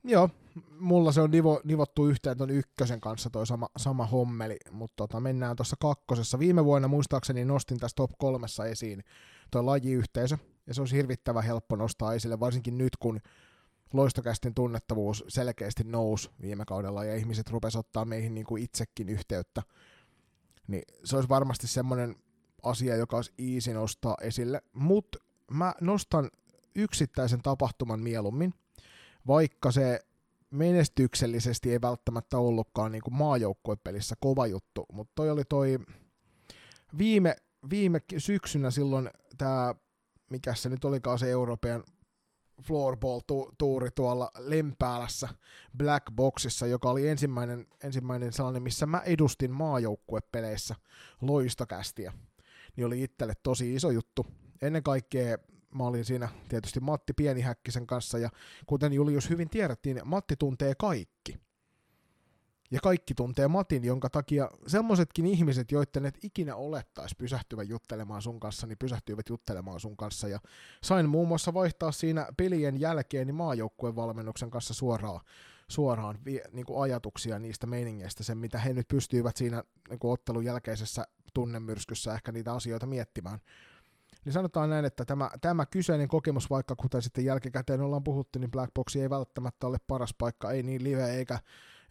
Speaker 2: Joo, mulla se on nivo, nivottu yhteen ton ykkösen kanssa toi sama, sama hommeli, mutta tota, mennään tuossa kakkosessa. Viime vuonna muistaakseni nostin tässä top kolmessa esiin toi lajiyhteisö, ja se on hirvittävän helppo nostaa esille, varsinkin nyt kun loistokästin tunnettavuus selkeästi nousi viime kaudella ja ihmiset rupesivat ottaa meihin niin kuin itsekin yhteyttä, niin se olisi varmasti semmoinen asia, joka olisi easy nostaa esille, mutta mä nostan yksittäisen tapahtuman mieluummin, vaikka se menestyksellisesti ei välttämättä ollutkaan niin kuin maajoukkuepelissä kova juttu, mutta toi oli toi viime, viime syksynä silloin tämä, mikä se nyt olikaan se Euroopan floorball-tuuri tuolla Lempäälässä Black Boxissa, joka oli ensimmäinen, ensimmäinen sellainen, missä mä edustin maajoukkuepeleissä loistokästiä, niin oli itselle tosi iso juttu. Ennen kaikkea mä olin siinä tietysti Matti Pienihäkkisen kanssa, ja kuten Julius hyvin tiedettiin, Matti tuntee kaikki. Ja kaikki tuntee Matin, jonka takia semmoisetkin ihmiset, joiden et ikinä olettaisi pysähtyvän juttelemaan sun kanssa, niin pysähtyivät juttelemaan sun kanssa. Ja sain muun muassa vaihtaa siinä pelien jälkeen niin maajoukkueen valmennuksen kanssa suoraan, suoraan niin kuin ajatuksia niistä meiningeistä, sen mitä he nyt pystyivät siinä niin kuin ottelun jälkeisessä tunnemyrskyssä ehkä niitä asioita miettimään. Niin sanotaan näin, että tämä, tämä kyseinen kokemus, vaikka kuten sitten jälkikäteen ollaan puhuttu, niin Black Box ei välttämättä ole paras paikka, ei niin live eikä,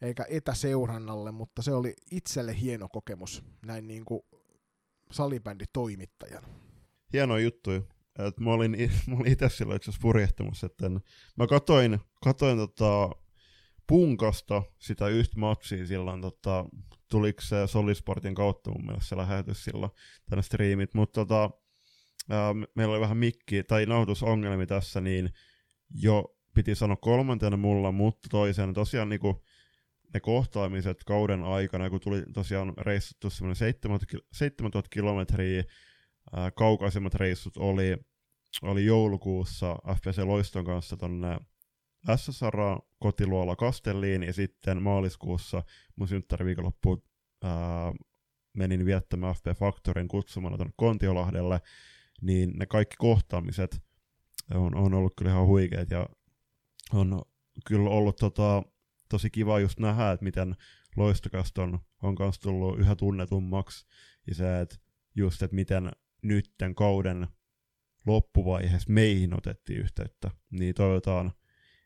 Speaker 2: eikä etäseurannalle, mutta se oli itselle hieno kokemus näin niin kuin salibänditoimittajana.
Speaker 1: Hieno juttu. Et mä olin, olin itse silloin itse purjehtimassa, että mä katoin, katoin tota, punkasta sitä yhtä matsia silloin, tota, tuliko se Solisportin kautta mun mielestä se lähetys silloin tänne striimit, mutta tota, meillä oli vähän mikki tai nauhoitusongelmia tässä, niin jo piti sanoa kolmantena mulla, mutta toisena tosiaan niinku, ne kohtaamiset kauden aikana, kun tuli tosiaan reissattu semmoinen 7000 kilometriä, ää, kaukaisemmat reissut oli, oli joulukuussa FPC Loiston kanssa tonne SSR kotiluola Kastelliin ja sitten maaliskuussa mun synttäriviikonloppuun menin viettämään FP Factorin kutsumana tuonne Kontiolahdelle, niin ne kaikki kohtaamiset on, on ollut kyllä ihan huikeet ja on kyllä ollut tota, tosi kiva just nähdä, että miten loistokasta on, on kanssa tullut yhä tunnetummaksi ja se, että just, että miten nytten kauden loppuvaiheessa meihin otettiin yhteyttä, niin toivotaan,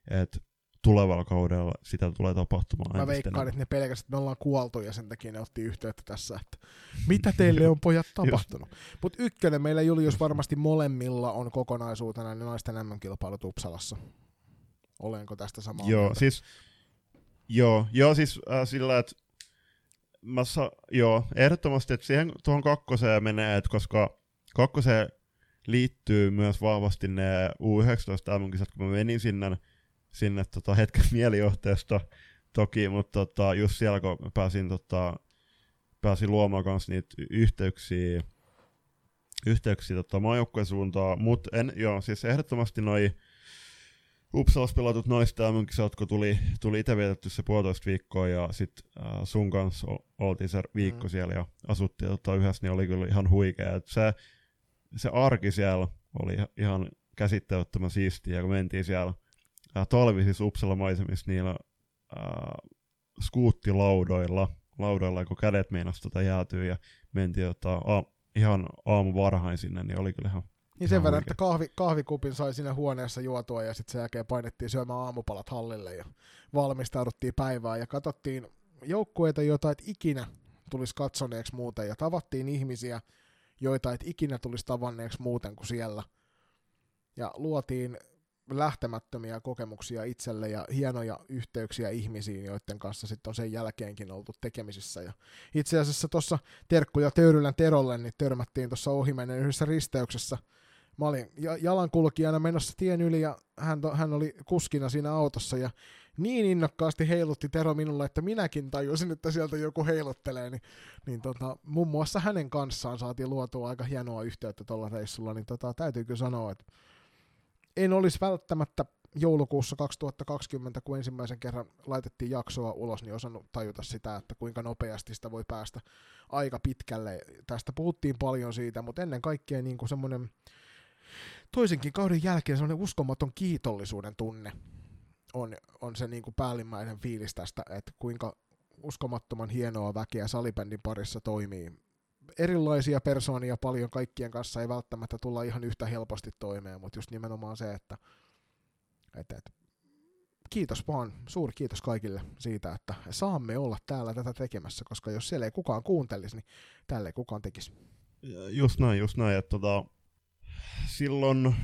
Speaker 1: että tulevalla kaudella sitä tulee tapahtumaan.
Speaker 2: Mä veikkaan, että ne pelkästään, että me ollaan kuoltu ja sen takia ne otti yhteyttä tässä, että mitä teille on pojat tapahtunut. Mutta ykkönen meillä Julius varmasti molemmilla on kokonaisuutena ne naisten MM-kilpailut Uppsalassa. Olenko tästä samaa
Speaker 1: Joo,
Speaker 2: mieltä?
Speaker 1: siis, joo, joo, siis äh, sillä, että mä sa, joo, ehdottomasti, että siihen tuohon kakkoseen menee, että koska kakkoseen liittyy myös vahvasti ne U19 MM-kisat, kun mä menin sinne, sinne tota, hetken mielijohteesta toki, mutta tota, just siellä kun mä pääsin, tota, pääsin luomaan kanssa niitä yhteyksiä, yhteyksiä tota, maajoukkueen suuntaan, mutta en, joo, siis ehdottomasti noi Uppsalassa pelatut naista MM-kisat, kun tuli, tuli itse vietetty se puolitoista viikkoa ja sit äh, sun kanssa oltiin se viikko
Speaker 2: Mm.
Speaker 1: siellä ja asuttiin tota, yhdessä, niin oli kyllä ihan huikea. Et se, se arki siellä oli ihan- ihan käsittämättömän siistiä, kun mentiin siellä äh, talvisissa Uppsala maisemissa niillä äh, skuuttilaudoilla, laudoilla, kun kädet meinas tota jäätyy ja mentiin tota, a, ihan aamu varhain sinne, niin oli kyllä ihan
Speaker 2: Niin sen verran, että kahvi, kahvikupin sai siinä huoneessa juotua ja sitten sen jälkeen painettiin syömään aamupalat hallille ja valmistauduttiin päivään ja katsottiin joukkueita, joita et ikinä tulisi katsoneeksi muuten ja tavattiin ihmisiä, joita et ikinä tulisi tavanneeksi muuten kuin siellä. Ja luotiin lähtemättömiä kokemuksia itselle ja hienoja yhteyksiä ihmisiin, joiden kanssa sitten on sen jälkeenkin oltu tekemisissä. Ja itse asiassa tuossa terkkuja Töyrylän Terolle, niin törmättiin tuossa ohimennen yhdessä risteyksessä mä olin ja- jalankulkijana menossa tien yli ja hän, hän oli kuskina siinä autossa ja niin innokkaasti heilutti Tero minulle, että minäkin tajusin, että sieltä joku heiluttelee, niin, niin tota, muun muassa hänen kanssaan saatiin luotua aika hienoa yhteyttä tuolla reissulla, niin tota, täytyy kyllä sanoa, että en olisi välttämättä joulukuussa 2020, kun ensimmäisen kerran laitettiin jaksoa ulos, niin osannut tajuta sitä, että kuinka nopeasti sitä voi päästä aika pitkälle. Tästä puhuttiin paljon siitä, mutta ennen kaikkea niin kuin semmoinen toisenkin kauden jälkeen semmoinen uskomaton kiitollisuuden tunne on, on se niin kuin päällimmäinen fiilis tästä, että kuinka uskomattoman hienoa väkeä salibändin parissa toimii. Erilaisia persoonia paljon kaikkien kanssa ei välttämättä tulla ihan yhtä helposti toimeen, mutta just nimenomaan se, että, että, että kiitos vaan, suuri kiitos kaikille siitä, että saamme olla täällä tätä tekemässä, koska jos siellä ei kukaan kuuntelisi, niin tälle ei kukaan tekisi.
Speaker 1: Just näin, just näin. Että tota, silloin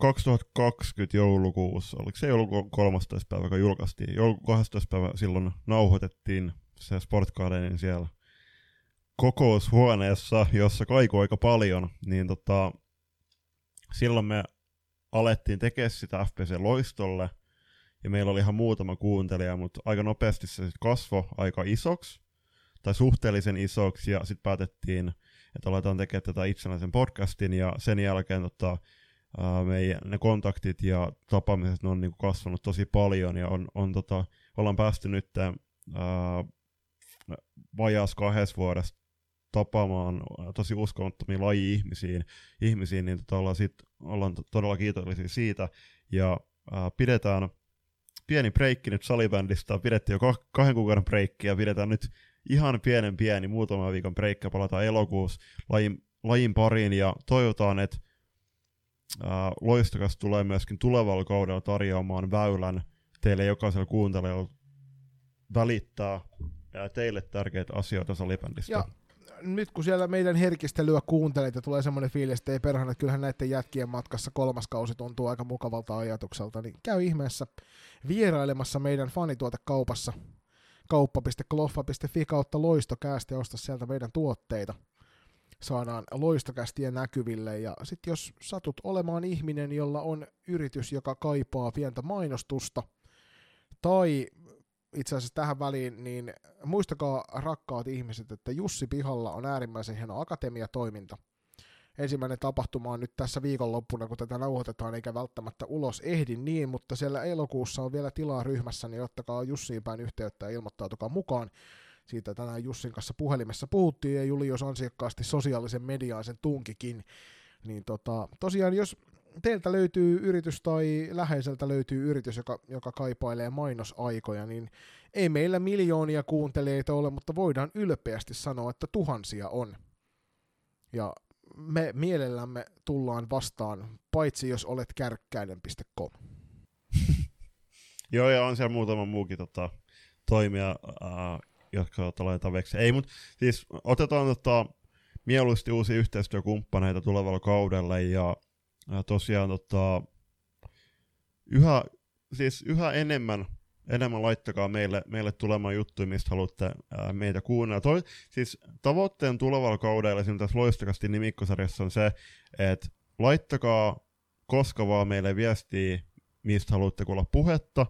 Speaker 1: 2020 joulukuussa, oliko se joulukuun 13. päivä, kun julkaistiin, joulukuun 12. päivä silloin nauhoitettiin se Sport siellä kokoushuoneessa, jossa kaikui aika paljon, niin tota, silloin me alettiin tekemään sitä FPC Loistolle, ja meillä oli ihan muutama kuuntelija, mutta aika nopeasti se sit kasvoi aika isoksi, tai suhteellisen isoksi, ja sitten päätettiin, että aletaan tekemään tätä itsenäisen podcastin, ja sen jälkeen tota, ää, meidän, ne kontaktit ja tapaamiset ne on niinku kasvanut tosi paljon, ja on, on tota, ollaan päästy nyt ää, vajaas kahdessa vuodessa tapaamaan tosi uskomattomia laji-ihmisiin, ihmisiin, niin tota ollaan, sit, ollaan to- todella kiitollisia siitä, ja ää, pidetään pieni breikki nyt salibändistä, pidettiin jo kah- kahden kuukauden breikki, ja pidetään nyt ihan pienen pieni, muutaman viikon breikki, ja palataan elokuussa lajin, lajin pariin, ja toivotaan, että ää, Loistokas tulee myöskin tulevalla kaudella tarjoamaan väylän teille jokaiselle kuuntelijalle välittää ää, teille tärkeitä asioita salibändistä.
Speaker 2: Ja nyt kun siellä meidän herkistelyä kuuntelet ja tulee semmoinen fiilis, että ei perhana, että kyllähän näiden jätkien matkassa kolmas kausi tuntuu aika mukavalta ajatukselta, niin käy ihmeessä vierailemassa meidän fanituotekaupassa kauppa.kloffa.fi kautta loistokäästä ja osta sieltä meidän tuotteita. saadaan loistokästiä näkyville. Ja sitten jos satut olemaan ihminen, jolla on yritys, joka kaipaa pientä mainostusta, tai itse asiassa tähän väliin, niin muistakaa rakkaat ihmiset, että Jussi Pihalla on äärimmäisen hieno akatemiatoiminta. Ensimmäinen tapahtuma on nyt tässä viikonloppuna, kun tätä nauhoitetaan, eikä välttämättä ulos ehdi niin, mutta siellä elokuussa on vielä tilaa ryhmässä, niin ottakaa Jussiin päin yhteyttä ja ilmoittautukaa mukaan. Siitä tänään Jussin kanssa puhelimessa puhuttiin ja Julius ansiokkaasti sosiaalisen mediaan sen tunkikin. Niin tota, tosiaan, jos teiltä löytyy yritys tai läheiseltä löytyy yritys, joka, joka kaipailee mainosaikoja, niin ei meillä miljoonia kuuntelijoita ole, mutta voidaan ylpeästi sanoa, että tuhansia on. Ja me mielellämme tullaan vastaan, paitsi jos olet kärkkäinen.com.
Speaker 1: Joo, ja on siellä muutama muukin tota, toimija, äh, jotka laitetaan veksi. Ei, mutta siis otetaan tota, mieluusti uusia yhteistyökumppaneita tulevalla kaudella, ja, ja tosiaan tota, yhä, siis yhä enemmän enemmän laittakaa meille, meille tulemaan juttuja, mistä haluatte ää, meitä kuunnella. Toi, siis tavoitteen tulevalla kaudella, esimerkiksi tässä loistakasti nimikkosarjassa on se, että laittakaa koska vaan meille viestiä, mistä haluatte kuulla puhetta,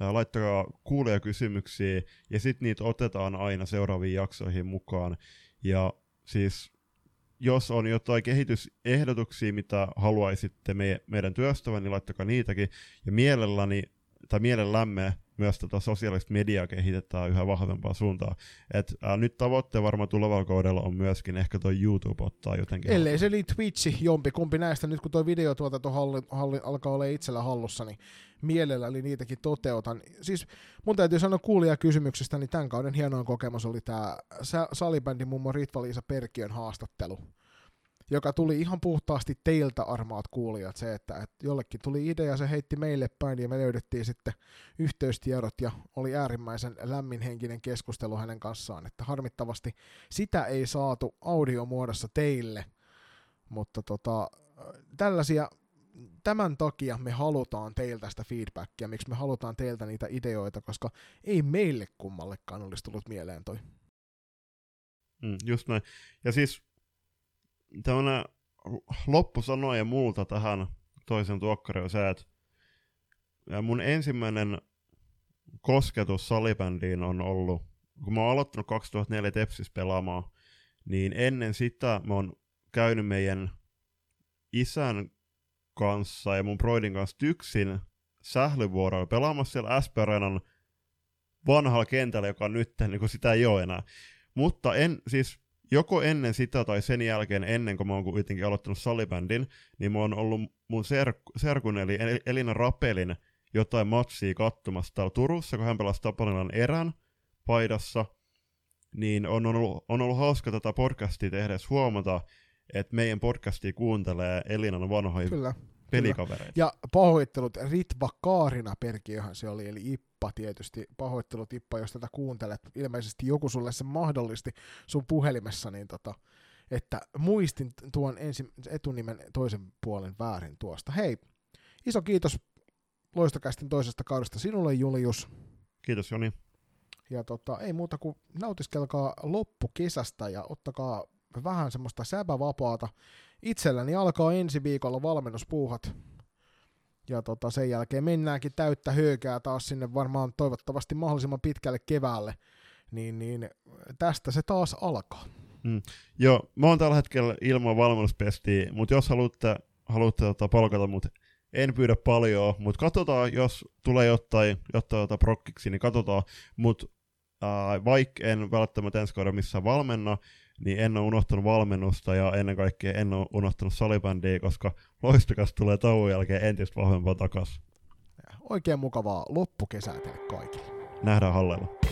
Speaker 1: ää, laittakaa kuulia kysymyksiä, ja sitten niitä otetaan aina seuraaviin jaksoihin mukaan. Ja siis jos on jotain kehitysehdotuksia, mitä haluaisitte me, meidän työstävän, niin laittakaa niitäkin. Ja mielelläni, tai mielellämme myös tota sosiaalista mediaa kehitetään yhä vahvempaa suuntaan. Et, ää, nyt tavoitteen varmaan tulevalla kaudella on myöskin ehkä tuo YouTube ottaa jotenkin.
Speaker 2: Ellei se eli Twitchi, jompi kumpi näistä, nyt kun tuo videotuotanto halli, halli, alkaa olla itsellä hallussa, niin mielelläni niitäkin toteutan. Siis mun täytyy sanoa kuulia kysymyksestä, niin tämän kauden hienoin kokemus oli tämä salibändin mummo Ritva-Liisa Perkiön haastattelu joka tuli ihan puhtaasti teiltä armaat kuulijat, se, että, että jollekin tuli idea, se heitti meille päin ja me löydettiin sitten yhteystiedot ja oli äärimmäisen lämminhenkinen keskustelu hänen kanssaan, että harmittavasti sitä ei saatu audiomuodossa teille, mutta tota, tällaisia tämän takia me halutaan teiltä sitä feedbackia, miksi me halutaan teiltä niitä ideoita, koska ei meille kummallekaan olisi tullut mieleen toi.
Speaker 1: Mm, just näin. Ja siis tämmönen loppusanoja multa tähän toisen tuokkari on se, että mun ensimmäinen kosketus salibändiin on ollut, kun mä oon aloittanut 2004 Tepsis pelaamaan, niin ennen sitä mä oon käynyt meidän isän kanssa ja mun broidin kanssa tyksin sählyvuoroilla pelaamassa siellä Asperenan vanhalla kentällä, joka on nyt, niin kuin sitä ei ole enää. Mutta en, siis joko ennen sitä tai sen jälkeen, ennen kuin mä oon kuitenkin aloittanut salibändin, niin mä oon ollut mun serk- serkun eli Elina Rapelin jotain matsia kattomassa täällä Turussa, kun hän pelasi Tapanilan erän paidassa, niin on ollut, on ollut hauska tätä podcastia tehdä huomata, että meidän podcastia kuuntelee Elinan vanhoja pelikavereita.
Speaker 2: Ja pahoittelut Ritva Kaarina Perkiöhän se oli, eli Ippa tietysti. Pahoittelut Ippa, jos tätä kuuntelet. Ilmeisesti joku sulle se mahdollisti sun puhelimessa, niin tota, että muistin tuon ensi, etunimen toisen puolen väärin tuosta. Hei, iso kiitos Loistokästin toisesta kaudesta sinulle, Julius.
Speaker 1: Kiitos, Joni.
Speaker 2: Ja tota, ei muuta kuin nautiskelkaa loppukesästä ja ottakaa vähän semmoista säbävapaata itselläni alkaa ensi viikolla valmennuspuuhat. Ja tota, sen jälkeen mennäänkin täyttä hyökää taas sinne varmaan toivottavasti mahdollisimman pitkälle keväälle. Niin, niin tästä se taas alkaa.
Speaker 1: Mm. Joo, mä oon tällä hetkellä ilman valmennuspestiä, mutta jos haluatte, haluatte tota, palkata mut, en pyydä paljon, mutta katsotaan, jos tulee jotain, jotain jotain prokkiksi, niin katsotaan, mutta vaikka en välttämättä ensi kaudella missään valmenna, niin en ole unohtanut valmennusta ja ennen kaikkea en ole unohtanut salibändiä, koska loistokas tulee tauon jälkeen entistä vahvempaa takas.
Speaker 2: Oikein mukavaa loppukesää teille kaikille.
Speaker 1: Nähdään hallella.